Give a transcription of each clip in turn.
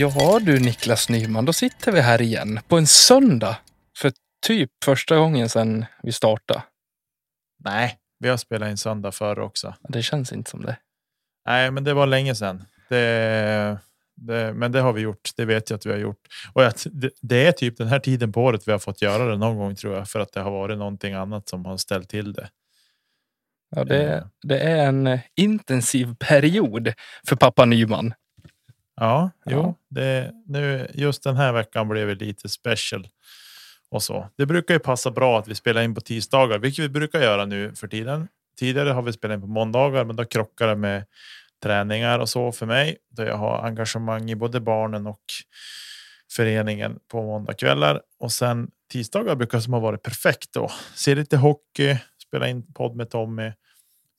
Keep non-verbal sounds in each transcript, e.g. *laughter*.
Ja du Niklas Nyman, då sitter vi här igen på en söndag. För typ första gången sedan vi startade. Nej, vi har spelat in söndag förr också. Det känns inte som det. Nej, men det var länge sedan. Det, det, men det har vi gjort. Det vet jag att vi har gjort. Och att det, det är typ den här tiden på året vi har fått göra det någon gång tror jag. För att det har varit någonting annat som har ställt till det. Ja, det, det är en eh, intensiv period för pappa Nyman. Ja, Ja. jo, det, nu, just den här veckan blev det lite special. Och så. Det brukar ju passa bra att vi spelar in på tisdagar, vilket vi brukar göra nu för tiden. Tidigare har vi spelat in på måndagar, men då krockar det med träningar och så för mig. Då jag har engagemang i både barnen och föreningen på måndagkvällar. Och sen tisdagar brukar som ha varit perfekt då. Se lite hockey, spela in podd med Tommy.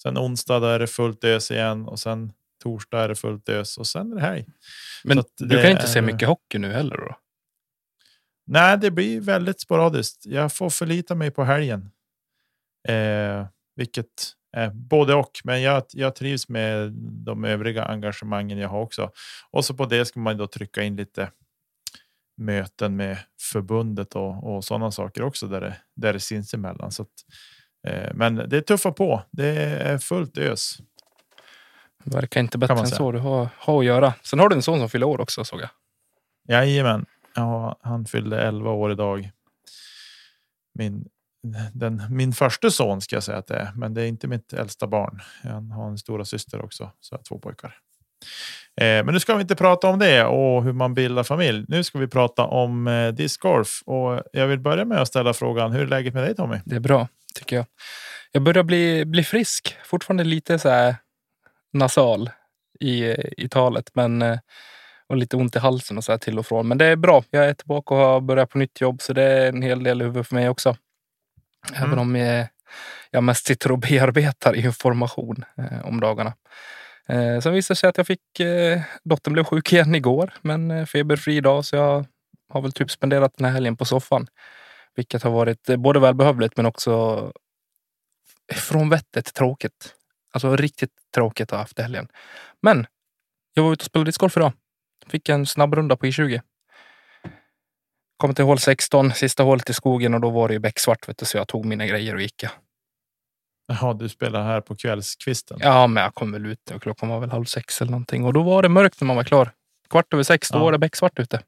Sen onsdag då är det fullt ös igen och sen torsdag är det fullt ös och sen är det helg. Men att du det kan inte se är- mycket hockey nu heller då? Nej, det blir väldigt sporadiskt. Jag får förlita mig på helgen. Eh, vilket är både och. Men jag, jag trivs med de övriga engagemangen jag har också. Och så på det ska man då trycka in lite möten med förbundet och, och sådana saker också där det, där det sinsemellan. Så att, eh, men det tuffar på. Det är fullt ös. Verkar inte bättre än så. Du har, har att göra. Sen har du en son som fyller år också såg jag. Jajamän. Ja, han fyllde 11 år idag. Min, den, min första son ska jag säga att det är, men det är inte mitt äldsta barn. Han har en stora syster också, så jag har två pojkar. Eh, men nu ska vi inte prata om det och hur man bildar familj. Nu ska vi prata om eh, discgolf och jag vill börja med att ställa frågan. Hur är läget med dig Tommy? Det är bra, tycker jag. Jag börjar bli, bli frisk. Fortfarande lite så här nasal i, i talet. Men, eh, och lite ont i halsen och så här till och från. Men det är bra. Jag är tillbaka och har börjat på nytt jobb. Så det är en hel del i huvudet för mig också. Även Mm. om jag, jag mest sitter och bearbetar *laughs* information eh, om dagarna. Eh, sen visade det sig att jag fick... Eh, dottern blev sjuk igen igår. Men eh, feberfri dag. Så jag har väl typ spenderat den här helgen på soffan. Vilket har varit eh, både välbehövligt men också från vettet tråkigt. Alltså riktigt tråkigt att ha haft i helgen. Men jag var ute och spelade discgolf idag. Fick en snabb runda på I20. Kom till hål 16, sista hålet i skogen och då var det ju becksvart. Vet du, så jag tog mina grejer och gick. Ja, Jaha, du spelar här på kvällskvisten. ja men jag kom väl ut och klockan var väl halv sex eller någonting. Och då var det mörkt när man var klar. Kvart över sex, då Ja. var det becksvart ute.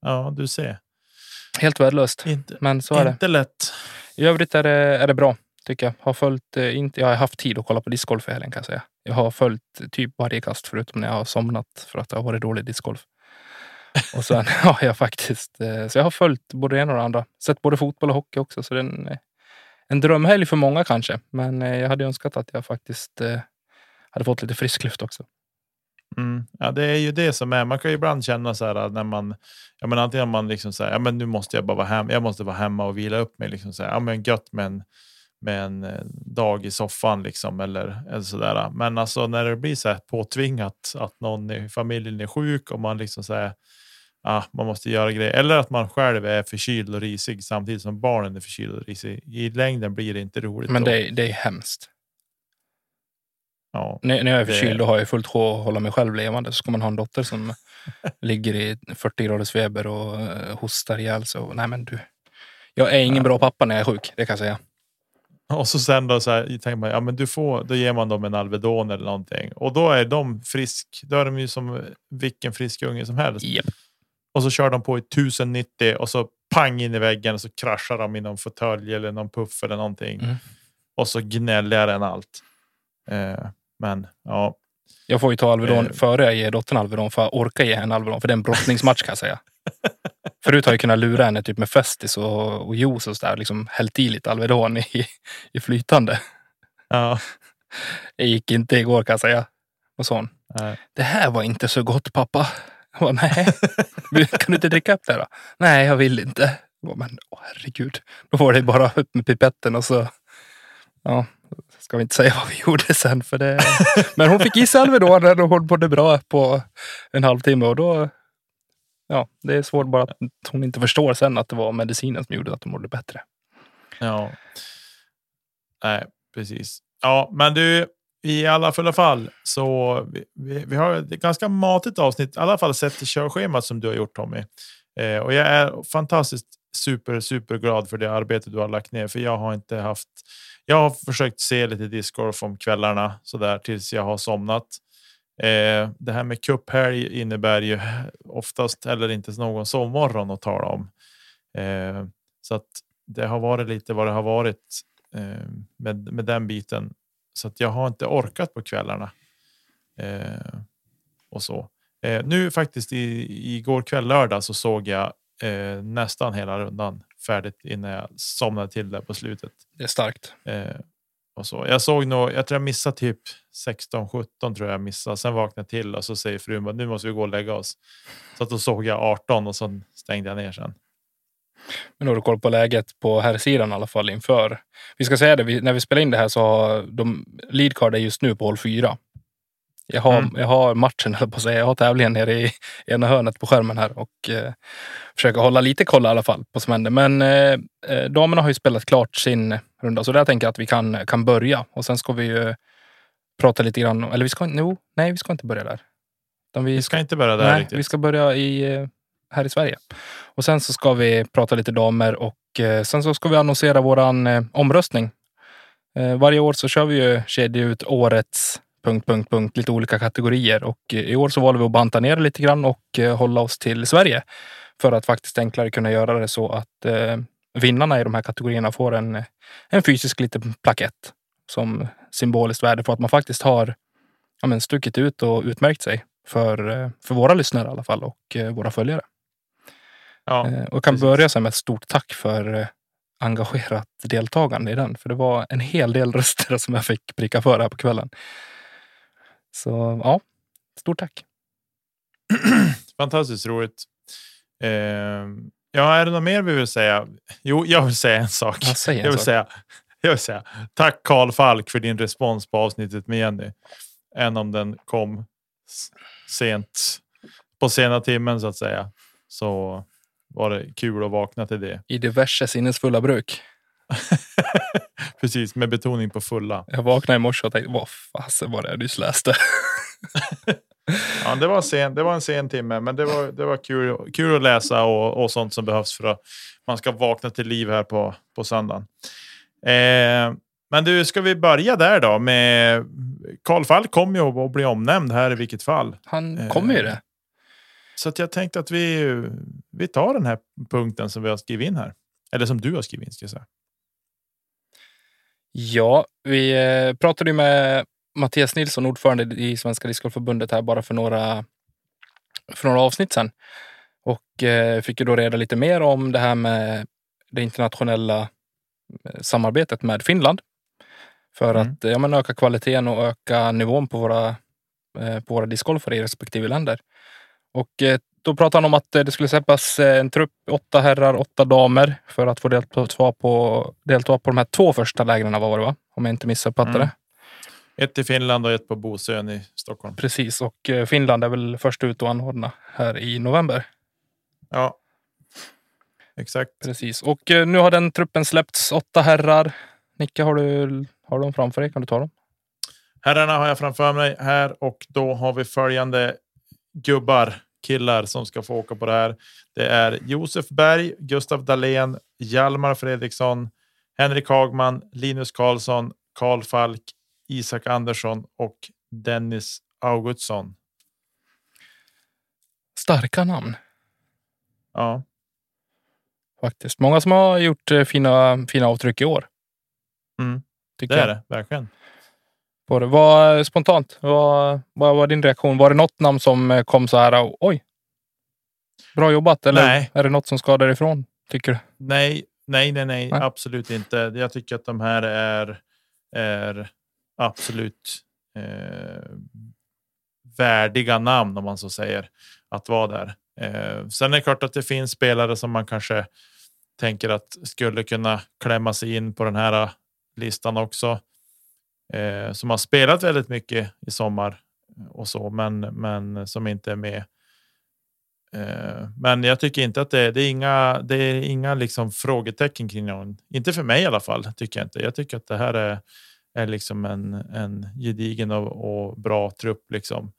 Ja, du ser. Helt värdelöst. Inte, Men så är det. inte lätt. I övrigt är det, är det bra, tycker jag. Har följt, eh, inte, jag har haft tid att kolla på discgolf i helgen kan jag säga. Jag har följt eh, typ varje kast förutom när jag har somnat för att det har varit dålig discgolf. Och sen *laughs* har jag faktiskt, eh, så jag har följt både det ena och det andra. Sett både fotboll och hockey också. Så det är en, eh, en drömhelg för många kanske. Men eh, jag hade önskat att jag faktiskt eh, hade fått lite frisk luft också. Mm. Ja, det är ju det som är. Man kan ju ibland känna så här eh, när man, ja, men antingen man liksom säger, ja, men nu måste jag bara vara hemma. Jag måste vara hemma och vila upp mig. Liksom så här, ja, men gött med en, med en eh, dag i soffan liksom eller, eller så där. Men alltså när det blir så här påtvingat att någon i familjen är sjuk och man liksom säger ah, man måste göra grejer eller att man själv är förkyld och risig samtidigt som barnen är förkyld och risig. I längden blir det inte roligt. Men det, är- det är hemskt. ja. När, när jag är förkyld och har jag fullt sjå att hålla mig själv levande så ska man ha en dotter som *laughs* ligger i 40 graders feber och eh, hostar ihjäl sig. Nej men du. Jag är ingen bra pappa när jag är sjuk, det kan jag säga. *laughs* Och så sen då så här, tänker man, ja men du får, då ger man dem en Alvedon eller någonting och då är de frisk. Då är de ju som vilken frisk unge som helst. Japp. Och så kör de på i 1090 och så pang in i väggen och så kraschar de i någon fåtölj eller någon puff eller någonting. Mm. Och så gnälligare än allt. Eh, men ja, Jag får ju ta Alvedon Eh. före jag ger dottern Alvedon för att orka ge henne Alvedon. För det är en brottningsmatch kan jag säga. *laughs* Förut har jag kunnat lura henne typ med Festis och, och juice och sådär. Liksom hällt i lite Alvedon i, i flytande. ja, Det gick inte igår kan jag säga. Och sån. nej. Det här var inte så gott pappa. Jag bara, nej. *laughs* Kan du inte dricka upp det då? Nej, jag vill inte. Jag bara, men åh, herregud. Då var det bara upp med pipetten och så. Ja, ska vi inte säga vad vi gjorde sen för det. *laughs* Men hon fick i sig Alvedon och hon mådde bra på en halvtimme och då. Ja, det är svårt bara att hon inte förstår sen att det var medicinen som gjorde att hon mådde bättre. Ja. Nej, precis. Ja, men du, i alla fulla fall så vi, vi, vi har ett ganska matigt avsnitt, i alla fall sett till körschemat som du har gjort Tommy. Eh, och jag är fantastiskt super, super glad för det arbete du har lagt ner, för jag har inte haft. Jag har försökt se lite discgolf om kvällarna så där tills jag har somnat. Eh, det här med cuphelg innebär ju oftast eller inte någon sovmorgon att tala om. Eh, så att det har varit lite vad det har varit eh, med, med den biten. Så att jag har inte orkat på kvällarna. Eh, och så. Eh, nu faktiskt i, igår kväll lördag så såg jag eh, nästan hela rundan färdigt innan jag somnade till där på slutet. Det är starkt. Och så. Jag såg nog, jag tror jag missade typ 16, 17 tror jag missade. Sen vaknade jag till och så säger frun nu måste vi gå och lägga oss. Så att då såg jag 18 och så stängde jag ner sen. Men då har du koll på läget på här sidan i alla fall inför. Vi ska säga det, vi, när vi spelar in det här så har de leadcard är just nu på håll fyra. Jag har, Mm. jag har matchen, *laughs* höll på att säga. Jag har tävlingen nere i ena hörnet på skärmen här och eh, försöker hålla lite koll i alla fall på vad som händer. Men eh, eh, damerna har ju spelat klart sin runda, så där tänker jag att vi kan, kan börja. Och sen ska vi ju prata lite grann, eller vi ska, no, nej vi ska inte börja där. Vi Vi ska inte börja där Nej, riktigt. vi ska börja i, eh, här i Sverige. Och sen så ska vi prata lite damer och eh, sen så ska vi annonsera våran eh, omröstning. Eh, varje år så kör vi ju kedja ut årets punkt, punkt, punkt, lite olika kategorier och eh, i år så valde vi att banta ner lite grann och eh, hålla oss till Sverige för att faktiskt enklare kunna göra det så att eh, vinnarna i de här kategorierna får en, en fysisk liten plakett som symboliskt värde på att man faktiskt har ja, men, stuckit ut och utmärkt sig för, för våra lyssnare i alla fall och våra följare. Ja, Och kan precis. börja så med ett stort tack för engagerat deltagande i den. För det var en hel del röster *laughs* som jag fick pricka för här på kvällen. Så ja, stort tack. *clears throat* Fantastiskt roligt. Eh, ja, är det något mer vi vill säga? Jo, jag vill säga en sak. Ja, säg en jag, vill sak. säga, jag vill säga tack Karl Falk för din respons på avsnittet med Jenny. Än om den kom sent på sena timmen så att säga. Så var det kul att vakna till det. I diverse sinnesfulla bruk. *laughs* Precis, med betoning på fulla. Jag vaknade i morse och tänkte, vad fasen var det jag nyss läste? *laughs* Ja, det, var sen, det var en sen timme, men det var, det var kul, kul att läsa och, och sånt som behövs för att man ska vakna till liv här på, på söndagen. Eh, men du, ska vi börja där då med Karl Falk kommer ju att bli omnämnd här i vilket fall. Han Eh, kommer ju det. Så att jag tänkte att vi, vi tar den här punkten som vi har skrivit in här. Eller som du har skrivit in ska jag säga. Ja, vi eh, pratade ju med Mattias Nilsson, ordförande i Svenska Discgolfförbundet här bara för några, för några avsnitt sedan. Och eh, fick ju då reda lite mer om det här med det internationella eh, samarbetet med Finland. För Mm. att ja, men öka kvaliteten och öka nivån på våra, på våra discgolfare i respektive länder. Och då pratade han om att eh, det skulle släppas eh, en trupp, åtta herrar, åtta damer för att få delta på, delta på de här två första lägren var det va? Om jag inte missuppfattade. Mm. Ett i Finland och ett på Bosön i Stockholm. Precis, och eh, Finland är väl först ut att anordna här i november. Ja, exakt. Precis, och nu har den truppen släppts. Åtta herrar. Nicke, har du har du dem framför dig? Kan du ta dem? Herrarna har jag framför mig här och då har vi följande gubbar, killar som ska få åka på det här. Det är Josef Berg, Gustav Dahlén, Hjalmar Fredriksson, Henrik Hagman, Linus Karlsson, Karl Falk, Isak Andersson och Dennis Augustsson. Starka namn Ja, faktiskt. Många som har gjort eh, fina, fina avtryck i år. Mm, det är jag. det verkligen. På det. Vad, spontant, vad, vad var din reaktion? Var det något namn som eh, kom så här, oj, bra jobbat? Eller Nej. är det något som ska därifrån, tycker du? Nej, nej, nej, nej, Nej. absolut inte. Jag tycker att de här är, är absolut eh, värdiga namn om man så säger att vara där. Eh, sen är det klart att det finns spelare som man kanske tänker att skulle kunna klämma sig in på den här eh, listan också. Eh, som har spelat väldigt mycket i sommar och så, men, men som inte är med. Eh, men jag tycker inte att det, det är inga, det är inga liksom frågetecken kring någon. Inte för mig i alla fall tycker jag inte. Jag tycker att det här är, är liksom en, en gedigen och, och bra trupp liksom.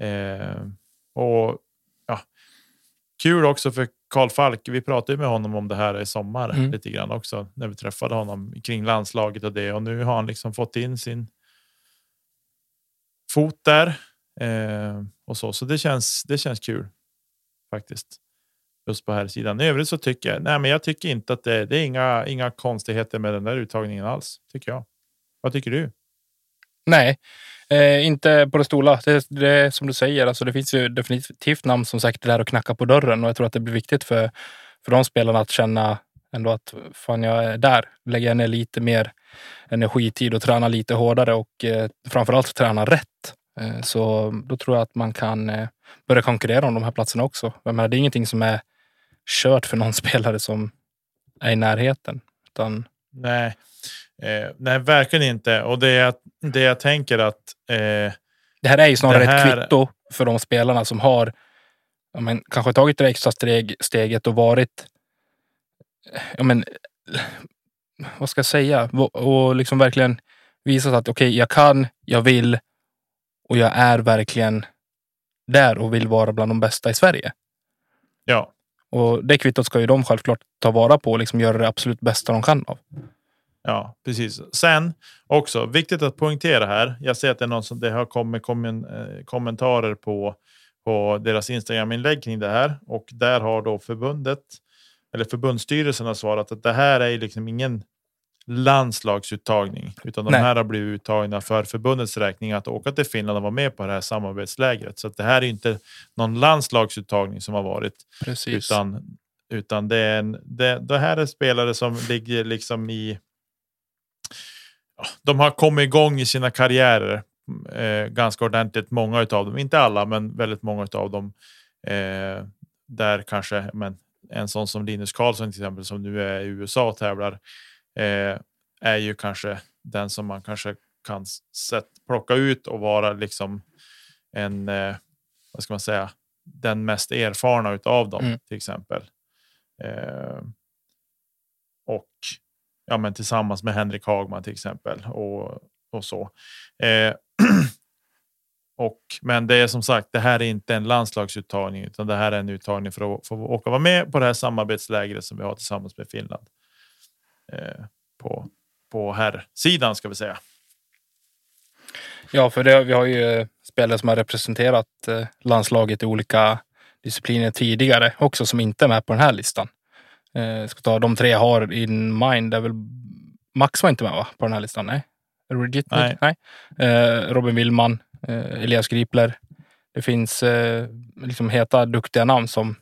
Eh, och kul också för Karl Falk. Vi pratade med honom om det här i sommar Mm. lite grann också när vi träffade honom kring landslaget och det. Och nu har han liksom fått in sin fot där eh, och så. Så det känns. Det känns kul faktiskt. Just på här sidan. I övrigt så tycker jag. Nej, men jag tycker inte att det, det är inga, inga konstigheter med den där uttagningen alls tycker jag. Vad tycker du? Nej, eh, inte på det stora. Det, det är som du säger, alltså det finns ju definitivt namn som säkert är där och knackar på dörren och jag tror att det blir viktigt för, för de spelarna att känna ändå att fan, jag är där. Lägger jag ner lite mer energitid och tränar lite hårdare och eh, framförallt träna rätt. Eh, så då tror jag att man kan eh, börja konkurrera om de här platserna också. Jag menar, det är ingenting som är kört för någon *laughs* spelare som är i närheten. Utan, Nej, eh, nej, verkligen inte. Och det är det jag tänker att eh, Det här är ju snarare här- ett kvitto för de spelarna som har ja, men, kanske tagit det extra steg, steget och varit ja, men, vad ska jag säga? Och, liksom verkligen visat att okej, jag kan, jag vill och jag är verkligen där och vill vara bland de bästa i Sverige. ja, Och det kvittot ska ju de självklart ta vara på och liksom göra det absolut bästa de kan av. Ja, precis. Sen också viktigt att poängtera här. Jag ser att det är någon som det har kommit kommen, eh, kommentarer på på deras Instagram-inlägg kring det här och där har då förbundet eller förbundsstyrelsen har svarat att det här är liksom ingen landslagsuttagning utan de Nej. här har blivit uttagna för förbundets räkning att åka till Finland och vara med på det här samarbetslägret. Så det här är inte någon landslagsuttagning som har varit Precis. utan, utan det, är en, det, det här är spelare som ligger liksom i... De har kommit igång i sina karriärer eh, ganska ordentligt. Många av dem, inte alla, men väldigt många av dem. Eh, där kanske men, en sån som Linus Karlsson till exempel som nu är i USA och tävlar eh, är ju kanske den som man kanske kan sätt, plocka ut och vara liksom en, eh, vad ska man säga, den mest erfarna utav dem Mm. till exempel. Eh, och ja, men tillsammans med Henrik Hagman till exempel och, och så. Eh, *clears throat* och, men det är som sagt, det här är inte en landslagsuttagning utan det här är en uttagning för att få åka och vara med på det här samarbetslägret som vi har tillsammans med Finland. Eh, på, på här sidan ska vi säga. Ja, för det, vi har ju eh, spelare som har representerat eh, landslaget i olika discipliner tidigare också som inte är med på den här listan. Eh, ska ta de tre jag har in mind. Är väl Max var inte med va? på den här listan? Nej. Rigid? Nej. Nej. Eh, Robin Willman, eh, Elias Gripler. Det finns eh, liksom heta, duktiga namn som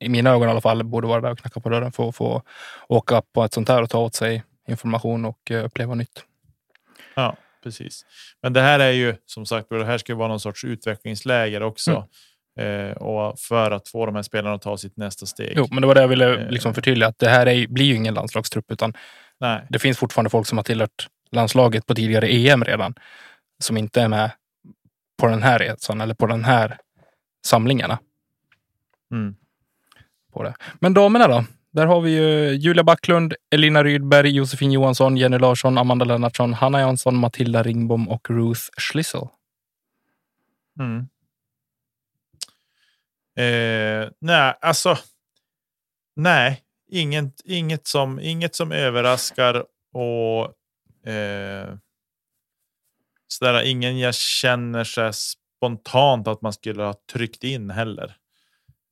i mina ögon i alla fall borde vara där och knacka på dörren för att få åka på ett sånt här och ta åt sig information och eh, uppleva nytt. Ja, precis. Men det här är ju som sagt, det här ska vara någon sorts utvecklingsläger också. Eh, och för att få de här spelarna att ta sitt nästa steg. Jo, men det var det jag ville Eh. liksom förtydliga. Att det här är, blir ju ingen landslagstrupp utan Nej, det finns fortfarande folk som har tillhört landslaget på tidigare EM redan. Som inte är med på den här resan eller på den här samlingarna. mm. På det. Men damerna då? Där har vi ju Julia Backlund, Elina Rydberg, Josefin Johansson, Jenny Larsson, Amanda Lennartsson, Hanna Jansson, Matilda Ringbom och Ruth Schlissel. Mm. Eh, nej, alltså. Nej, inget, inget, som, inget som överraskar och eh, sådär, ingen jag känner sig spontant att man skulle ha tryckt in heller.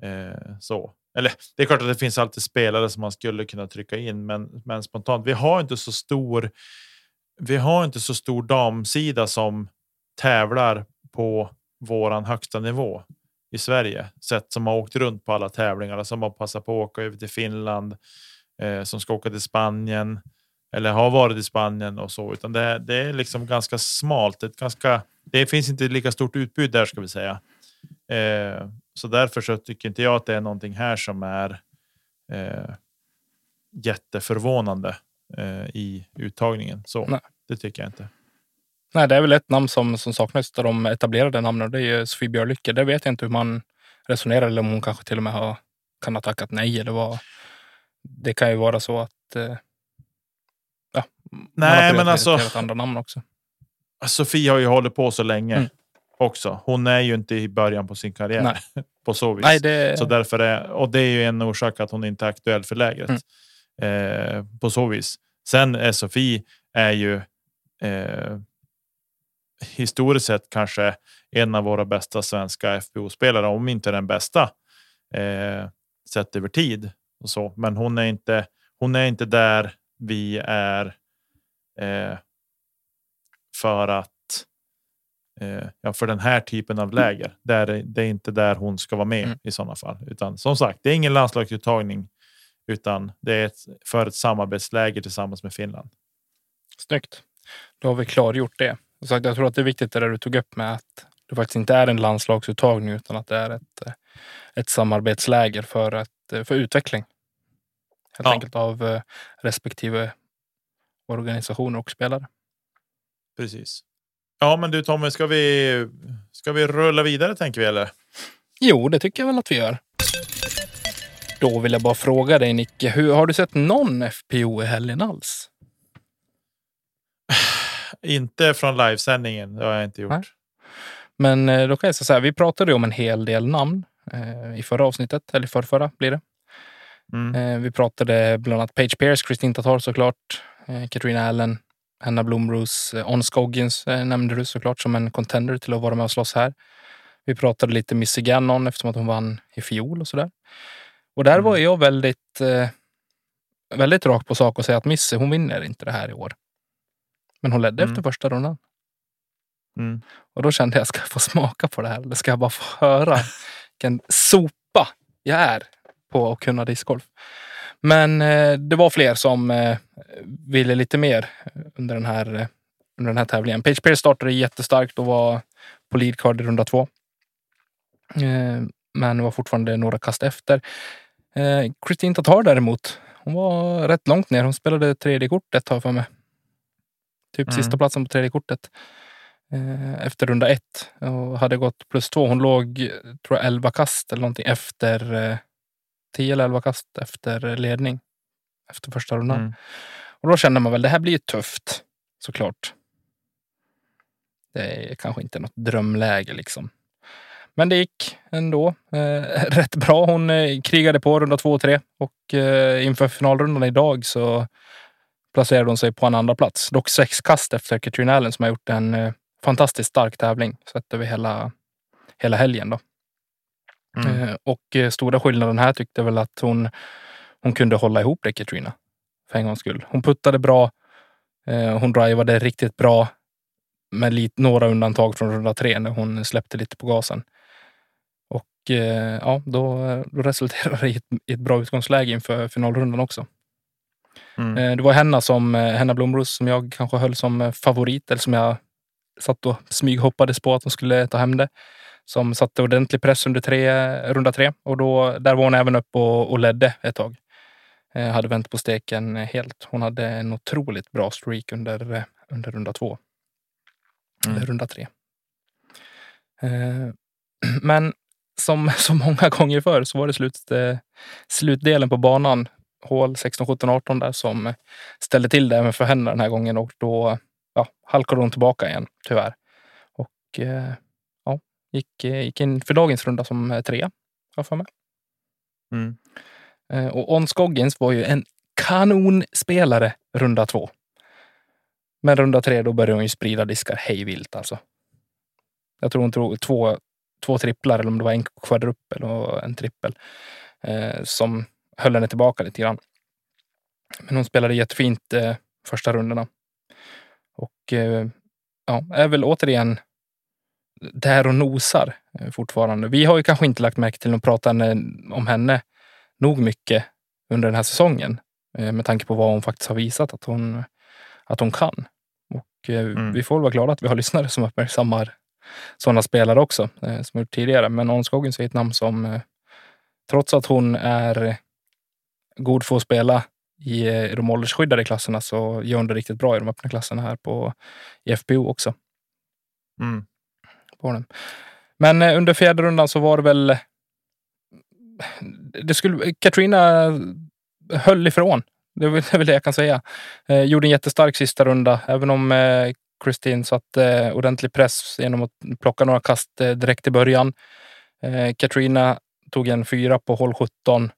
Eh, så. Eller det är klart att det finns alltid spelare som man skulle kunna trycka in, men, men spontant. Vi har inte så stor vi har inte så stor damsida som tävlar på våran högsta nivå i Sverige. Sett som har åkt runt på alla tävlingar, som har passat på att åka över till Finland, eh, som ska åka till Spanien eller har varit i Spanien och så, utan det, det är liksom ganska smalt. Ett ganska, det finns inte lika stort utbud där ska vi säga. Eh, så därför så tycker inte jag att det är någonting här som är eh, jätteförvånande eh, i uttagningen. Så Nej. det tycker jag inte. Nej, det är väl ett namn som, som saknas av de etablerade namnen och det är ju Sofie Björlycke. Det vet jag inte hur man resonerar eller om hon kanske till och med har, kan ha tackat nej. Eller vad. Det kan ju vara så att eh, ja, man har Nej, men alltså andra namn också. Sofie har ju hållit på så länge Mm. också. Hon är ju inte i början på sin karriär Nej. *laughs* på så vis. Nej, det, Så därför är, och det är ju en orsak att hon inte är aktuell för lägret. Mm. Eh, på så vis. Sen är Sofie är ju eh, historiskt sett kanske en av våra bästa svenska FBO-spelare, om inte den bästa. Eh, sett över tid och så. Men hon är inte. Hon är inte där vi är. Eh, för att. Eh, ja, för den här typen av läger. Där, är- det är inte där hon ska vara med Mm. i sådana fall. Utan som sagt, det är ingen landslagsuttagning utan det är ett, för ett samarbetsläger tillsammans med Finland. Snyggt. Då har vi klargjort det. Sagt, jag tror att det är viktigt det där du tog upp med att det faktiskt inte är en landslagsuttagning utan att det är ett, eh, ett samarbetsläger för, ett, eh, för utveckling. Helt Ja. enkelt av eh, respektive organisationer och spelare. Precis. Ja, men du Tommy, ska vi, ska vi rulla vidare tänker vi eller? Jo, det tycker jag väl att vi gör. Då vill jag bara fråga dig Nicke, hur, har du sett någon FPO i helgen alls? *laughs* Inte från livesändningen, det har jag inte gjort. Nej. Men eh, då kan jag säga så här, vi pratade ju om en hel del namn eh, i förra avsnittet, eller förra, förra blir det. Mm. Eh, vi pratade bland annat Paige Pierce, Kristin Tatar såklart, Katrina Allen, Hanna Blomros, eh, On Scoggins nämnde du såklart som en contender till att vara med och slåss här. Vi pratade lite Missy Gannon eftersom att hon vann i fiol och sådär. Och där Mm. var jag väldigt, väldigt rak på sak och säga att Missy, hon vinner inte det här i år. Men hon ledde Mm. efter första rundan. Mm. Och då kände jag, ska jag få smaka på det här? Eller ska jag bara få höra vilken sopa jag är på att kunna discgolf? Men eh, det var fler som eh, ville lite mer under den här, eh, under den här tävlingen. Page Pierce startade jättestarkt och var på lead card i runda två. Eh, men var fortfarande några kast efter. Eh, Christine Tatar däremot, hon var rätt långt ner. Hon spelade tredje kortet har jag för mig. Typ Mm. sista platsen på tredje kortet eh, efter runda ett och hade gått plus två. Hon låg, tror jag, 11 kast eller någonting efter eh, 10 eller 11 kast efter ledning efter första rundan. Mm. Och då kände man väl, det här blir ju tufft såklart. Det är kanske inte något drömläge liksom. Men det gick ändå eh, *laughs* rätt bra. Hon eh, krigade på runda två och tre och eh, inför finalrundan idag så placerade hon sig på en andra plats. Dock sex kast efter Katrina Allen som har gjort en eh, fantastiskt stark tävling sett över hela, hela helgen. Då. Mm. Eh, och eh, stora skillnaden här tyckte väl att hon, hon kunde hålla ihop det, Katrina. För en gångs skull. Hon puttade bra. Hon drivade riktigt bra. Med lite, några undantag från runda tre när hon släppte lite på gasen. Och ja, då, då resulterade det i ett, i ett bra utgångsläge inför finalrundan också. Mm. Eh, Det var Henna, som, eh, Henna Blomros som jag kanske höll som eh, favorit, eller som jag satt och smyghoppades på att hon skulle ta hem det. Som satte ordentlig press under tre, runda tre och då, där var hon även upp och, och ledde ett tag. Eh, hade vänt på steken helt. Hon hade en otroligt bra streak under, under runda två. Mm. Eller runda tre. *clears throat* Men som *laughs* så många gånger förr så var det slut, slutdelen på banan, hål 16, 17, 18 där som ställde till det även för henne den här gången och då ja, halkade hon tillbaka igen tyvärr. Och eh, ja, gick, eh, gick in för dagens runda som eh, trea, har för mig. Mm. Och On Scoggins var ju en kanonspelare runda två. Men runda tre, då började hon ju sprida diskar hej vilt alltså. Jag tror hon tog två, två tripplar, eller om det var en kvadruppel och en trippel, eh, som höll henne tillbaka lite grann. Men hon spelade jättefint eh, första rundorna. Och eh, ja, är väl återigen där och nosar eh, fortfarande. Vi har ju kanske inte lagt märke till att prata om henne nog mycket under den här säsongen eh, med tanke på vad hon faktiskt har visat att hon, att hon kan. Och eh, mm. vi får vara glada att vi har lyssnare som uppmärksammar sådana spelare också, som gjort tidigare. Men On Scoggins är ett namn som, trots att hon är god för att spela i de åldersskyddade klasserna så gör hon det riktigt bra i de öppna klasserna här på i FPO också. Mm. Men eh, under fjärde så var det väl... Det skulle, Katrina höll ifrån. Det är väl *laughs* det jag kan säga. Eh, gjorde en jättestark sista runda, även om eh, Kristin satte eh, ordentlig press genom att plocka några kast eh, direkt i början. Eh, Katrina tog en fyra på håll 17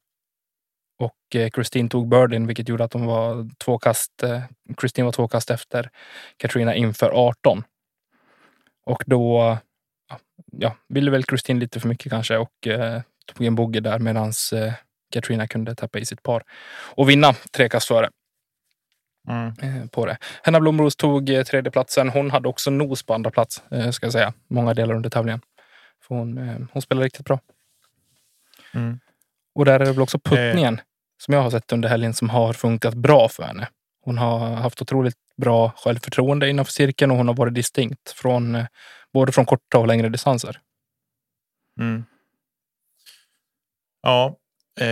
och eh, Kristin tog birdien, vilket gjorde att de var två kast. Eh, Kristin var två kast efter Katrina inför 18. Och då ja, ville väl Kristin lite för mycket kanske och eh, tog en bogey där medan eh, Katrina kunde tappa i sitt par och vinna tre kast före. Mm. Eh, på det. Henna Blomros tog eh, tredjeplatsen. Hon hade också nos på andra plats, ska jag säga. Många delar under tävlingen. För hon, hon spelar riktigt bra. Mm. Och där är det väl också puttningen som jag har sett under helgen som har funkat bra för henne. Hon har haft otroligt bra självförtroende innanför cirkeln och hon har varit distinkt från eh, både från korta och längre distanser. Mm. Ja, eh,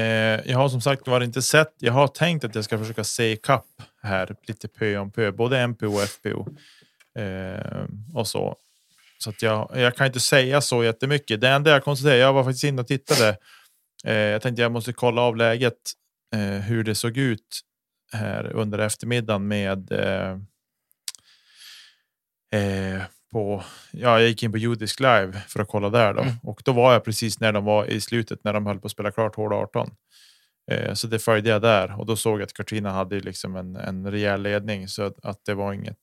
jag har som sagt var inte sett. Jag har tänkt att jag ska försöka se ikapp här lite pö om pö, både MPO och FPO eh, och så. Så att jag, jag kan inte säga så jättemycket. Det enda jag konstaterar, jag var faktiskt inne och tittade. Eh, jag tänkte jag måste kolla av läget, eh, hur det såg ut här under eftermiddagen med eh, eh, på. Ja, jag gick in på Judisk live för att kolla där då mm. och då var jag precis när de var i slutet när de höll på att spela klart hård 18. Eh, så det följde jag där och då såg jag att Katrina hade liksom en, en rejäl ledning så att, att det var inget.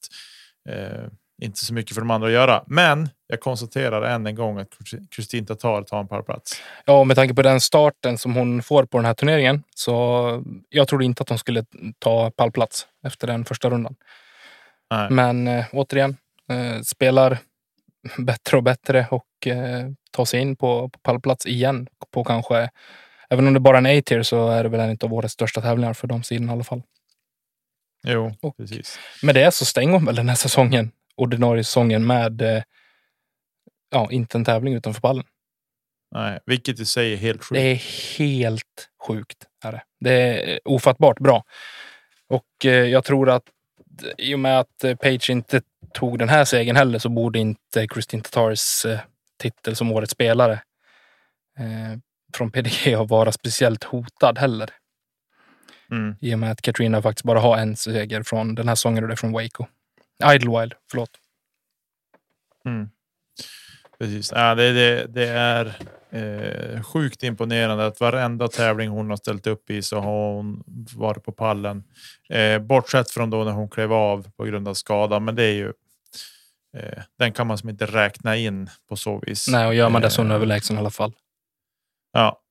Eh, inte så mycket för de andra att göra, men jag konstaterar än en gång att Kristin Tatar tar en pallplats. Ja, med tanke på den starten som hon får på den här turneringen så jag trodde inte att hon skulle ta pallplats efter den första rundan. Nej. Men äh, återigen, äh, spelar bättre och bättre och äh, tar sig in på, på pallplats igen på kanske, även om det bara är en A-tier så är det väl en av årets största tävlingar för de sidorna i alla fall. Jo, och precis. Med det så stänger hon väl den här säsongen ordinarie säsongen med eh, ja, inte en tävling utanför pallen. Nej, vilket i sig är helt sjukt. Det är helt sjukt. Är det. det är ofattbart bra. Och eh, jag tror att i och med att eh, Page inte tog den här segern heller så borde inte Kristin Tatars eh, titel som årets spelare eh, från PDG *laughs* vara speciellt hotad heller. Mm. I och med att Katrina faktiskt bara har en seger från den här säsongen och det är från Waco. Idlewild, förlåt. Mm. Precis. Ja, det, det, det är eh, sjukt imponerande att varenda tävling hon har ställt upp i så har hon varit på pallen. Eh, bortsett från då när hon klev av på grund av skada, men det är ju. Eh, den kan man som inte räkna in på så vis. Nej, och gör man det så är hon överlägsen i alla fall. Ja,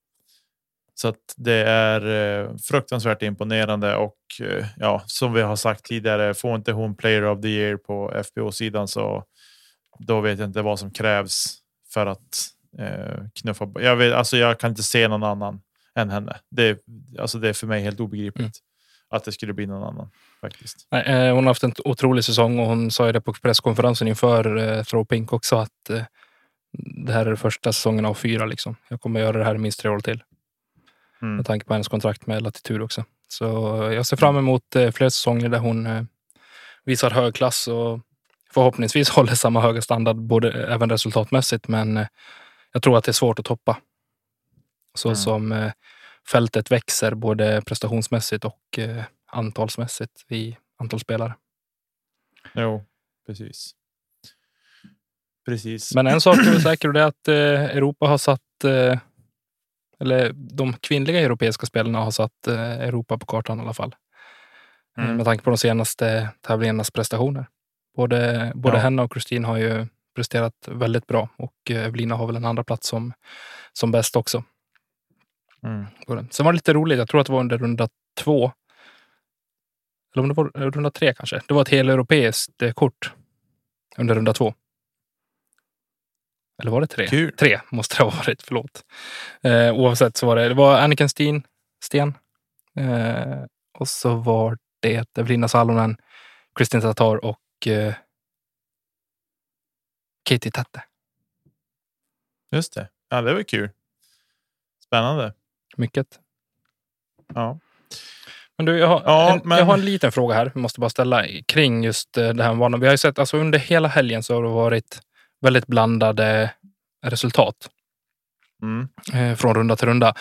så att det är eh, fruktansvärt imponerande och eh, ja, som vi har sagt tidigare, får inte hon player of the year på FBO sidan så då vet jag inte vad som krävs för att eh, knuffa. Jag vet, alltså jag kan inte se någon annan än henne. Det, alltså det är för mig helt obegripligt mm. att det skulle bli någon annan faktiskt. Nej, eh, hon har haft en otrolig säsong och hon sa ju det på presskonferensen inför eh, Throw Pink också att eh, det här är första säsongen av fyra. Liksom. Jag kommer göra det här minst tre år till. Mm. Med tanke på hennes kontrakt med Latitud också. Så jag ser fram emot eh, fler säsonger där hon eh, visar hög klass och förhoppningsvis *laughs* håller samma höga standard, både även resultatmässigt. Men eh, jag tror att det är svårt att toppa. Så mm. som fältet växer både prestationsmässigt och antalsmässigt i antal spelare. Jo, precis. Precis. Men en sak är säker och det är att Europa har satt eller de kvinnliga europeiska spelarna har satt eh, Europa på kartan i alla fall. Eh, mm. Med tanke på de senaste tävlingarnas prestationer. Både, både ja. henne och Kristin har ju presterat väldigt bra och eh, Evelina har väl en andra plats som, som bäst också. Mm. Sen var det lite roligt, jag tror att det var under runda två. Eller om det var runda tre kanske. Det var ett heleuropeiskt kort under runda två. Eller var det tre? Kul. Tre måste det ha varit, förlåt. Eh, oavsett så var det, det var Anniken Steen, Sten. Eh, och så var det Evelina Salonen, Kristin Tatar och eh, Katie Tette. Just det. Ja, det var kul. Spännande. Mycket. Ja. Men du, jag har, Ja, en, men- jag har en liten fråga här. Jag måste bara ställa kring just eh, det här med banan. Vi har ju sett, alltså under hela helgen så har det varit väldigt blandade resultat Mm. eh, från runda till runda.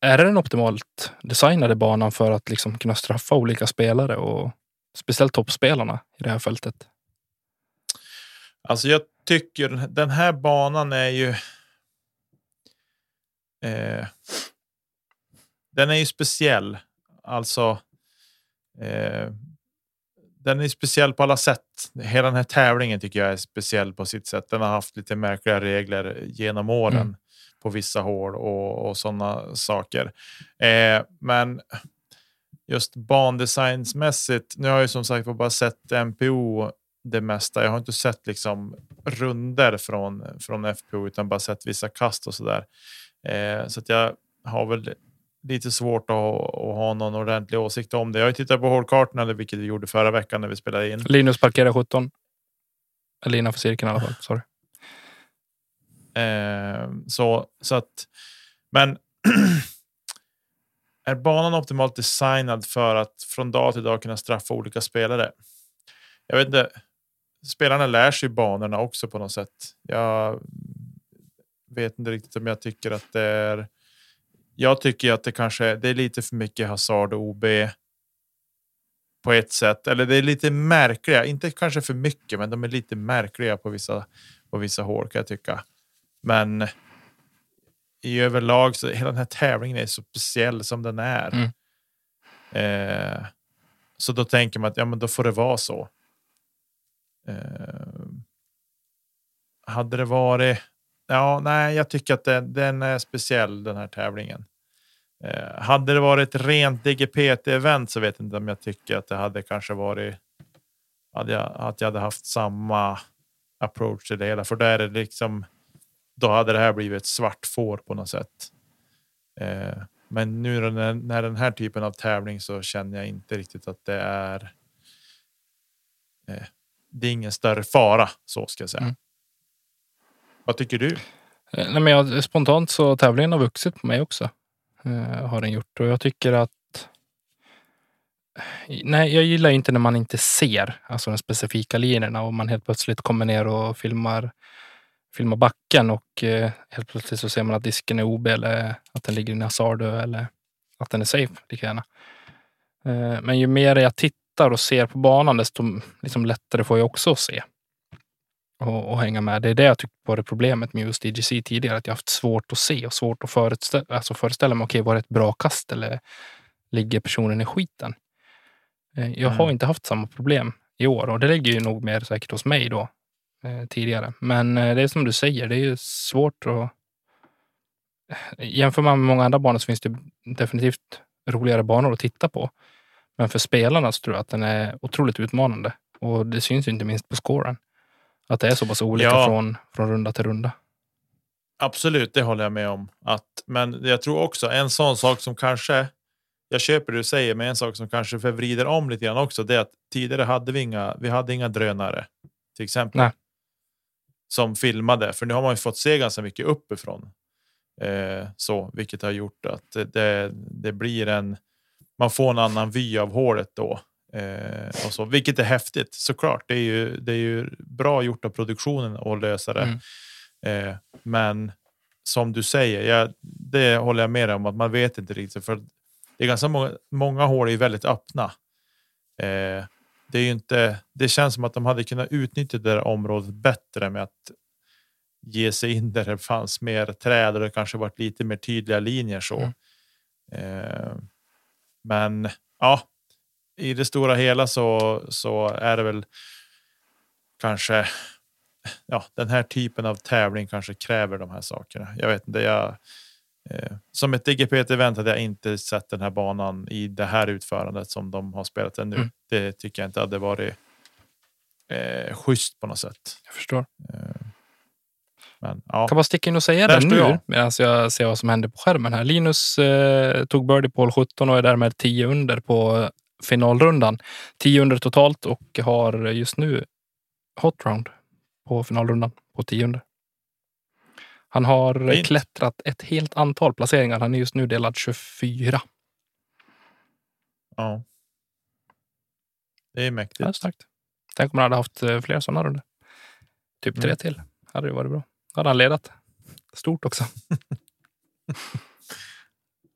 Är det den optimalt designade banan för att liksom kunna straffa olika spelare och speciellt toppspelarna i det här fältet? Alltså jag tycker den här banan är ju. Eh, den är ju speciell. Alltså. Eh, den är speciell på alla sätt. Hela den här tävlingen tycker jag är speciell på sitt sätt. Den har haft lite märkliga regler genom åren Mm. på vissa hål och, och sådana saker. Eh, men just bandesignsmässigt. Nu har jag som sagt bara sett MPO det mesta. Jag har inte sett liksom runder från från FPO utan bara sett vissa kast och så där. Eh, så att jag har väl lite svårt att, att ha någon ordentlig åsikt om det. Jag har tittat på hålkartorna, eller vilket vi gjorde förra veckan när vi spelade in. Linus parkerar 17. Eller innanför cirkeln i alla fall. Sorry. Eh, så, så att, men *clears throat* är banan optimalt designad för att från dag till dag kunna straffa olika spelare? Jag vet inte. Spelarna lär sig banorna också på något sätt. Jag vet inte riktigt om jag tycker att det är. Jag tycker att det kanske det är lite för mycket hasard och OB. På ett sätt, eller det är lite märkliga, inte kanske för mycket, men de är lite märkliga på vissa på vissa hål kan jag tycka. Men i överlag så hela den här tävlingen är så speciell som den är. Mm. Eh, så då tänker man att ja, men då får det vara så. Eh, hade det varit. Ja, nej, jag tycker att den, den är speciell den här tävlingen. Eh, hade det varit rent DGPT-event så vet jag inte om jag tycker att det hade kanske varit. Hade jag, att jag hade haft samma approach till det hela, för där är det liksom. Då hade det här blivit ett svart får på något sätt. Eh, men nu när, när den här typen av tävling så känner jag inte riktigt att det är. Eh, det är ingen större fara så ska jag säga. Mm. Vad tycker du? Eh, nej, men jag, spontant så tävlingen har vuxit på mig också. Eh, har den gjort. Och jag tycker att... Eh, nej, jag gillar inte när man inte ser alltså de specifika linjerna och man helt plötsligt kommer ner och filmar, filmar backen och eh, helt plötsligt så ser man att disken är OB eller att den ligger i en eller att den är safe lika gärna. Eh, men ju mer jag tittar och ser på banan desto liksom, lättare får jag också att se och, och hänga med. Det är det jag tyckte var det problemet med just DGC tidigare. Att jag haft svårt att se och svårt att föreställa, alltså föreställa mig. Okej, var det ett bra kast eller ligger personen i skiten? Eh, Jag har Mm. inte haft samma problem i år och det ligger ju nog mer säkert hos mig då eh, tidigare. Men eh, det är som du säger, det är ju svårt att Jämför man med många andra banor så finns det definitivt roligare banor att titta på. Men för spelarna så tror jag att den är otroligt utmanande. Och det syns ju inte minst på scoren. Att det är så pass olika Ja. från, från runda till runda. Absolut, det håller jag med om. Att, men jag tror också en sån sak som kanske. Jag köper det du säger, men en sak som kanske förvrider om lite grann också. Det är att tidigare hade vi inga. Vi hade inga drönare till exempel. Nej. Som filmade, för nu har man ju fått se ganska mycket uppifrån. Eh, så, vilket har gjort att det, det, det blir en. Man får en annan vy av hålet då. Eh, och så, vilket är häftigt såklart. Det är ju, det är ju bra gjort av produktionen att lösa det. Mm. Eh, men som du säger, jag, det håller jag med om att man vet inte riktigt. För det är ganska många, många hål är väldigt öppna. Eh, det är ju inte. Det känns som att de hade kunnat utnyttja det där området bättre med att ge sig in där det fanns mer träd och det kanske varit lite mer tydliga linjer så. Mm. Eh, men ja, i det stora hela så så är det väl kanske ja, den här typen av tävling kanske kräver de här sakerna. Jag vet inte, jag, eh, som ett DGP-event hade jag inte sett den här banan i det här utförandet som de har spelat den nu. Mm. Det tycker jag inte hade varit eh, schysst på något sätt. Jag förstår. Men ja, kan bara sticka in och säga Där det nu jag. medan jag ser vad som händer på skärmen här. Linus eh, tog birdie på hål 17 och är därmed 10 under på finalrundan. 10 under totalt och har just nu hot round på finalrundan på 10 under. Han har Fint. klättrat ett helt antal placeringar. Han är just nu delad 24. ja. Det är mäktigt. starkt. Tänk om han hade haft eh, fler sådana runder. Typ tre Mm. till. Hade det varit bra. Då hade han ledat. Stort också. *laughs*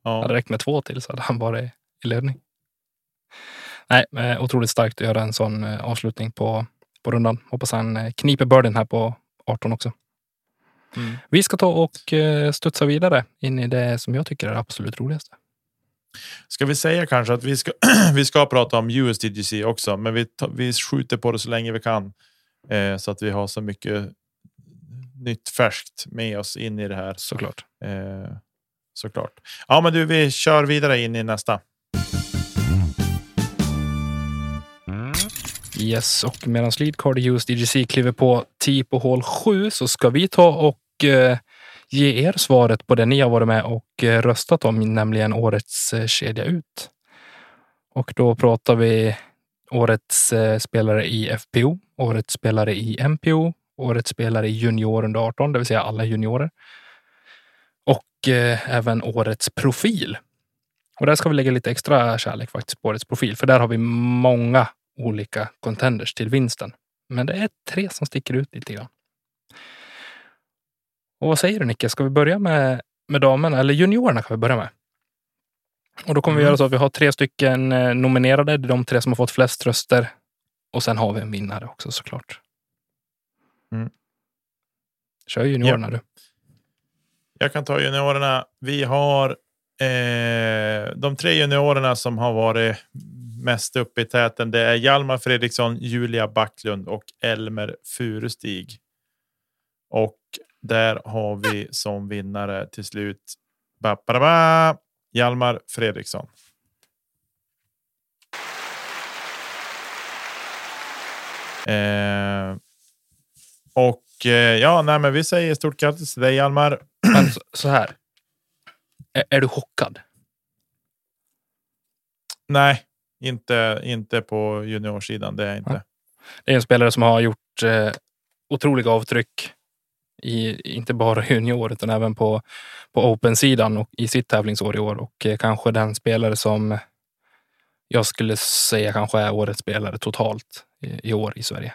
Ja. hade räckt med två till så hade han varit i ledning. Nej, eh, otroligt starkt att göra en sån eh, avslutning på, på rundan. Hoppas han eh, kniper birden här på 18 också. Mm. Vi ska ta och studsa vidare in i det som jag tycker är det absolut roligaste. Ska vi säga kanske att vi ska, *clears throat* vi ska prata om USDGC också, men vi, vi skjuter på det så länge vi kan eh, så att vi har så mycket nytt färskt med oss in i det här. Såklart. Eh, såklart. Ja, men du, vi kör vidare in i nästa. Yes, och medan Leadcard i USDGC kliver på 10 på hål 7 så ska vi ta och eh, ge er svaret på det ni har varit med och eh, röstat om, nämligen årets eh, kedja ut. Och då pratar vi årets eh, spelare i FPO, årets spelare i MPO, årets spelare i junior under 18, det vill säga alla juniorer. Och eh, även årets profil. Och där ska vi lägga lite extra kärlek faktiskt på årets profil, för där har vi många olika contenders till vinsten. Men det är tre som sticker ut lite grann. Och vad säger du Nicke? Ska vi börja med, med damerna eller juniorerna kan vi börja med? Och då kommer vi Mm. göra så att vi har tre stycken eh, nominerade. Det är de tre som har fått flest röster. Och sen har vi en vinnare också såklart. Mm. Kör juniorerna du. Jag kan ta juniorerna. Vi har eh, de tre juniorerna som har varit mest uppe i täten. Det är Hjalmar Fredriksson, Julia Backlund och Elmer Furustig. Och där har vi som vinnare till slut ba, ba, ba, Hjalmar Fredriksson. Eh, och eh, ja, nej, men vi säger stort grattis till dig Hjalmar. Men så, så här. Är, är du chockad? Nej, inte, inte på juniorsidan. Det är jag inte. Det är en spelare som har gjort eh, otroliga avtryck i inte bara *laughs* junior utan även på, på Open-sidan och i sitt tävlingsår i år. Och eh, kanske den spelare som jag skulle säga kanske är årets spelare totalt i, i år i Sverige.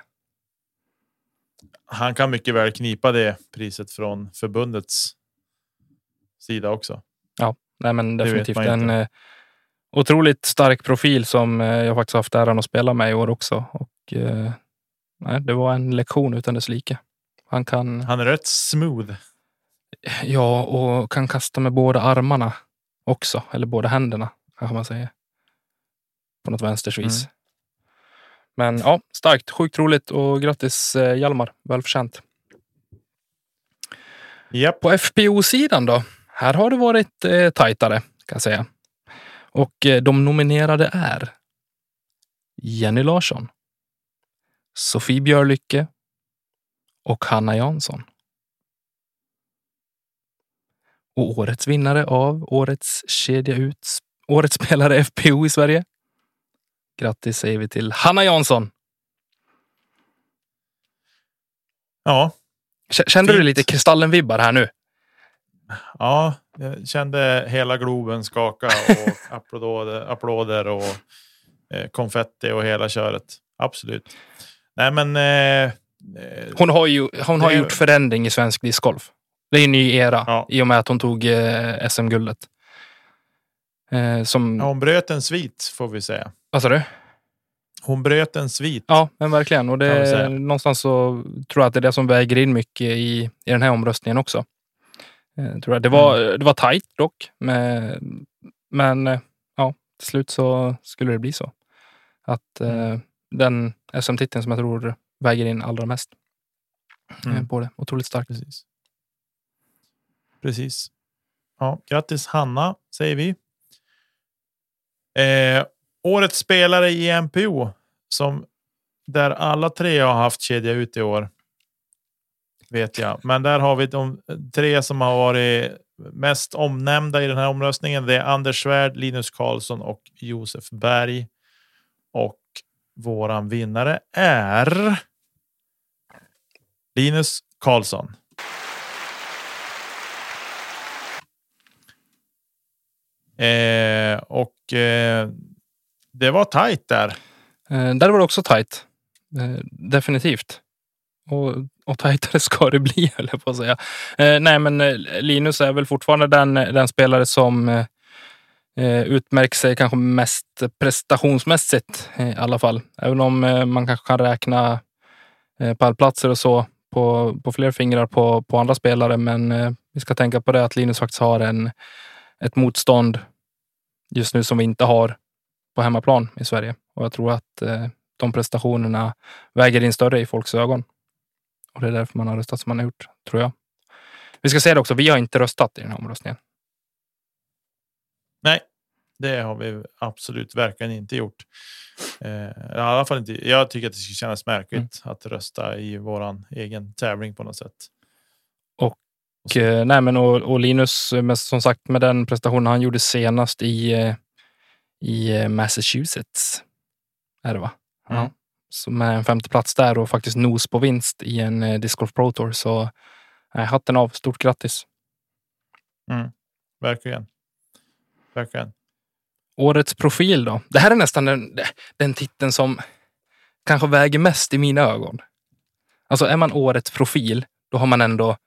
Han kan mycket väl knipa det priset från förbundets sida också. Nej, men definitivt en eh, otroligt stark profil som eh, jag faktiskt haft äran att spela med i år också. Och, eh, nej, det var en lektion utan dess like. Han kan Han är rätt smooth. Ja, och kan kasta med båda armarna också. Eller båda händerna, kanske man säger. På något vänsters vis. Mm. Men ja, starkt. Sjukt roligt och grattis eh, Hjalmar. Välförtjänt. Japp. På FPO-sidan då? Här har det varit eh, tajtare, kan jag säga. Och eh, de nominerade är Jenny Larsson, Sofie Björlycke och Hanna Jansson. Och årets vinnare av årets kedja ut, årets spelare FPO i Sverige. Grattis säger vi till Hanna Jansson. Ja, Kände du Fint. lite Kristallen-vibbar här nu? ja, jag kände hela Globen skaka och *laughs* applåder, applåder och eh, konfetti och hela köret. Absolut. Nej, men. Eh, eh, Hon har ju hon har Det- gjort förändring i svensk discgolf. Det är en ny era Ja. i och med att hon tog eh, SM-guldet. Eh, som, hon bröt en svit får vi säga. vad sa du? Hon bröt en svit. Ja, men verkligen. Och det, någonstans så tror jag att det är det som väger in mycket i, i den här omröstningen också. Eh, tror jag. Det, var, Mm. det var tajt dock. Med, men eh, ja, till slut så skulle det bli så. Att eh, Mm. den SM-titeln som jag tror väger in allra mest Mm. på det. Otroligt starkt. Precis. Precis. Ja, grattis Hanna säger vi. Eh, årets spelare i MPO som där alla tre har haft kedja ut i år. Vet jag, men där har vi de tre som har varit mest omnämnda i den här omröstningen. Det är Anders Svärd, Linus Karlsson och Josef Berg. Och våran vinnare är. Linus Karlsson. Eh, och eh, det var tajt där. Eh, där var det också tajt. Eh, definitivt. Och, och tajtare ska det bli, *laughs* höll jag på att säga. Eh, nej, men eh, Linus är väl fortfarande den, eh, den spelare som eh, eh utmärker sig kanske mest prestationsmässigt eh, i alla fall. Även om eh, man kanske kan räkna eh, pallplatser och så på, på fler fingrar på, på andra spelare. Men eh, vi ska tänka på det att Linus faktiskt har en, ett motstånd just nu som vi inte har på hemmaplan i Sverige. Och jag tror att eh, de prestationerna väger in större i folks ögon. Och det är därför man har röstat som man har gjort, tror jag. Vi ska säga det också, vi har inte röstat i den här omröstningen. Nej, det har vi absolut verkligen inte gjort. Eh, I alla fall inte. Jag tycker att det skulle kännas märkligt mm. att rösta i våran egen tävling på något sätt. Och, och eh, nej, men och, och Linus, med, som sagt, med den prestationen han gjorde senast i, eh, i eh, Massachusetts. Är det va? Mm. Ja. Så med en femte plats där och faktiskt nos på vinst i en eh, Disc Golf Pro Tour. Så eh, hatten av. Stort grattis. Mm. Verkligen. Verkligen. Årets profil då? Det här är nästan den, den titeln som kanske väger mest i mina ögon. Alltså är man årets profil, då har man ändå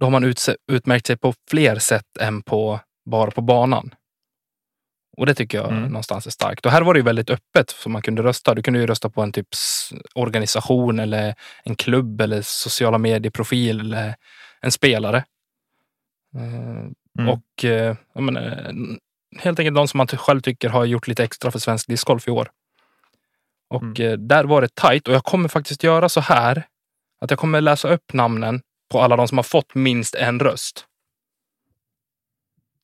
då har man utse, utmärkt sig på fler sätt än på bara på banan. Och det tycker jag mm. någonstans är starkt. Och här var det ju väldigt öppet så man kunde rösta. Du kunde ju rösta på en typ organisation eller en klubb eller sociala medieprofil eller en spelare. Eh, mm. Och eh, jag menar, helt enkelt de som man själv tycker har gjort lite extra för svensk discgolf i år. Och mm. Eh, där var det tajt och jag kommer faktiskt göra så här att jag kommer läsa upp namnen på alla de som har fått minst en röst.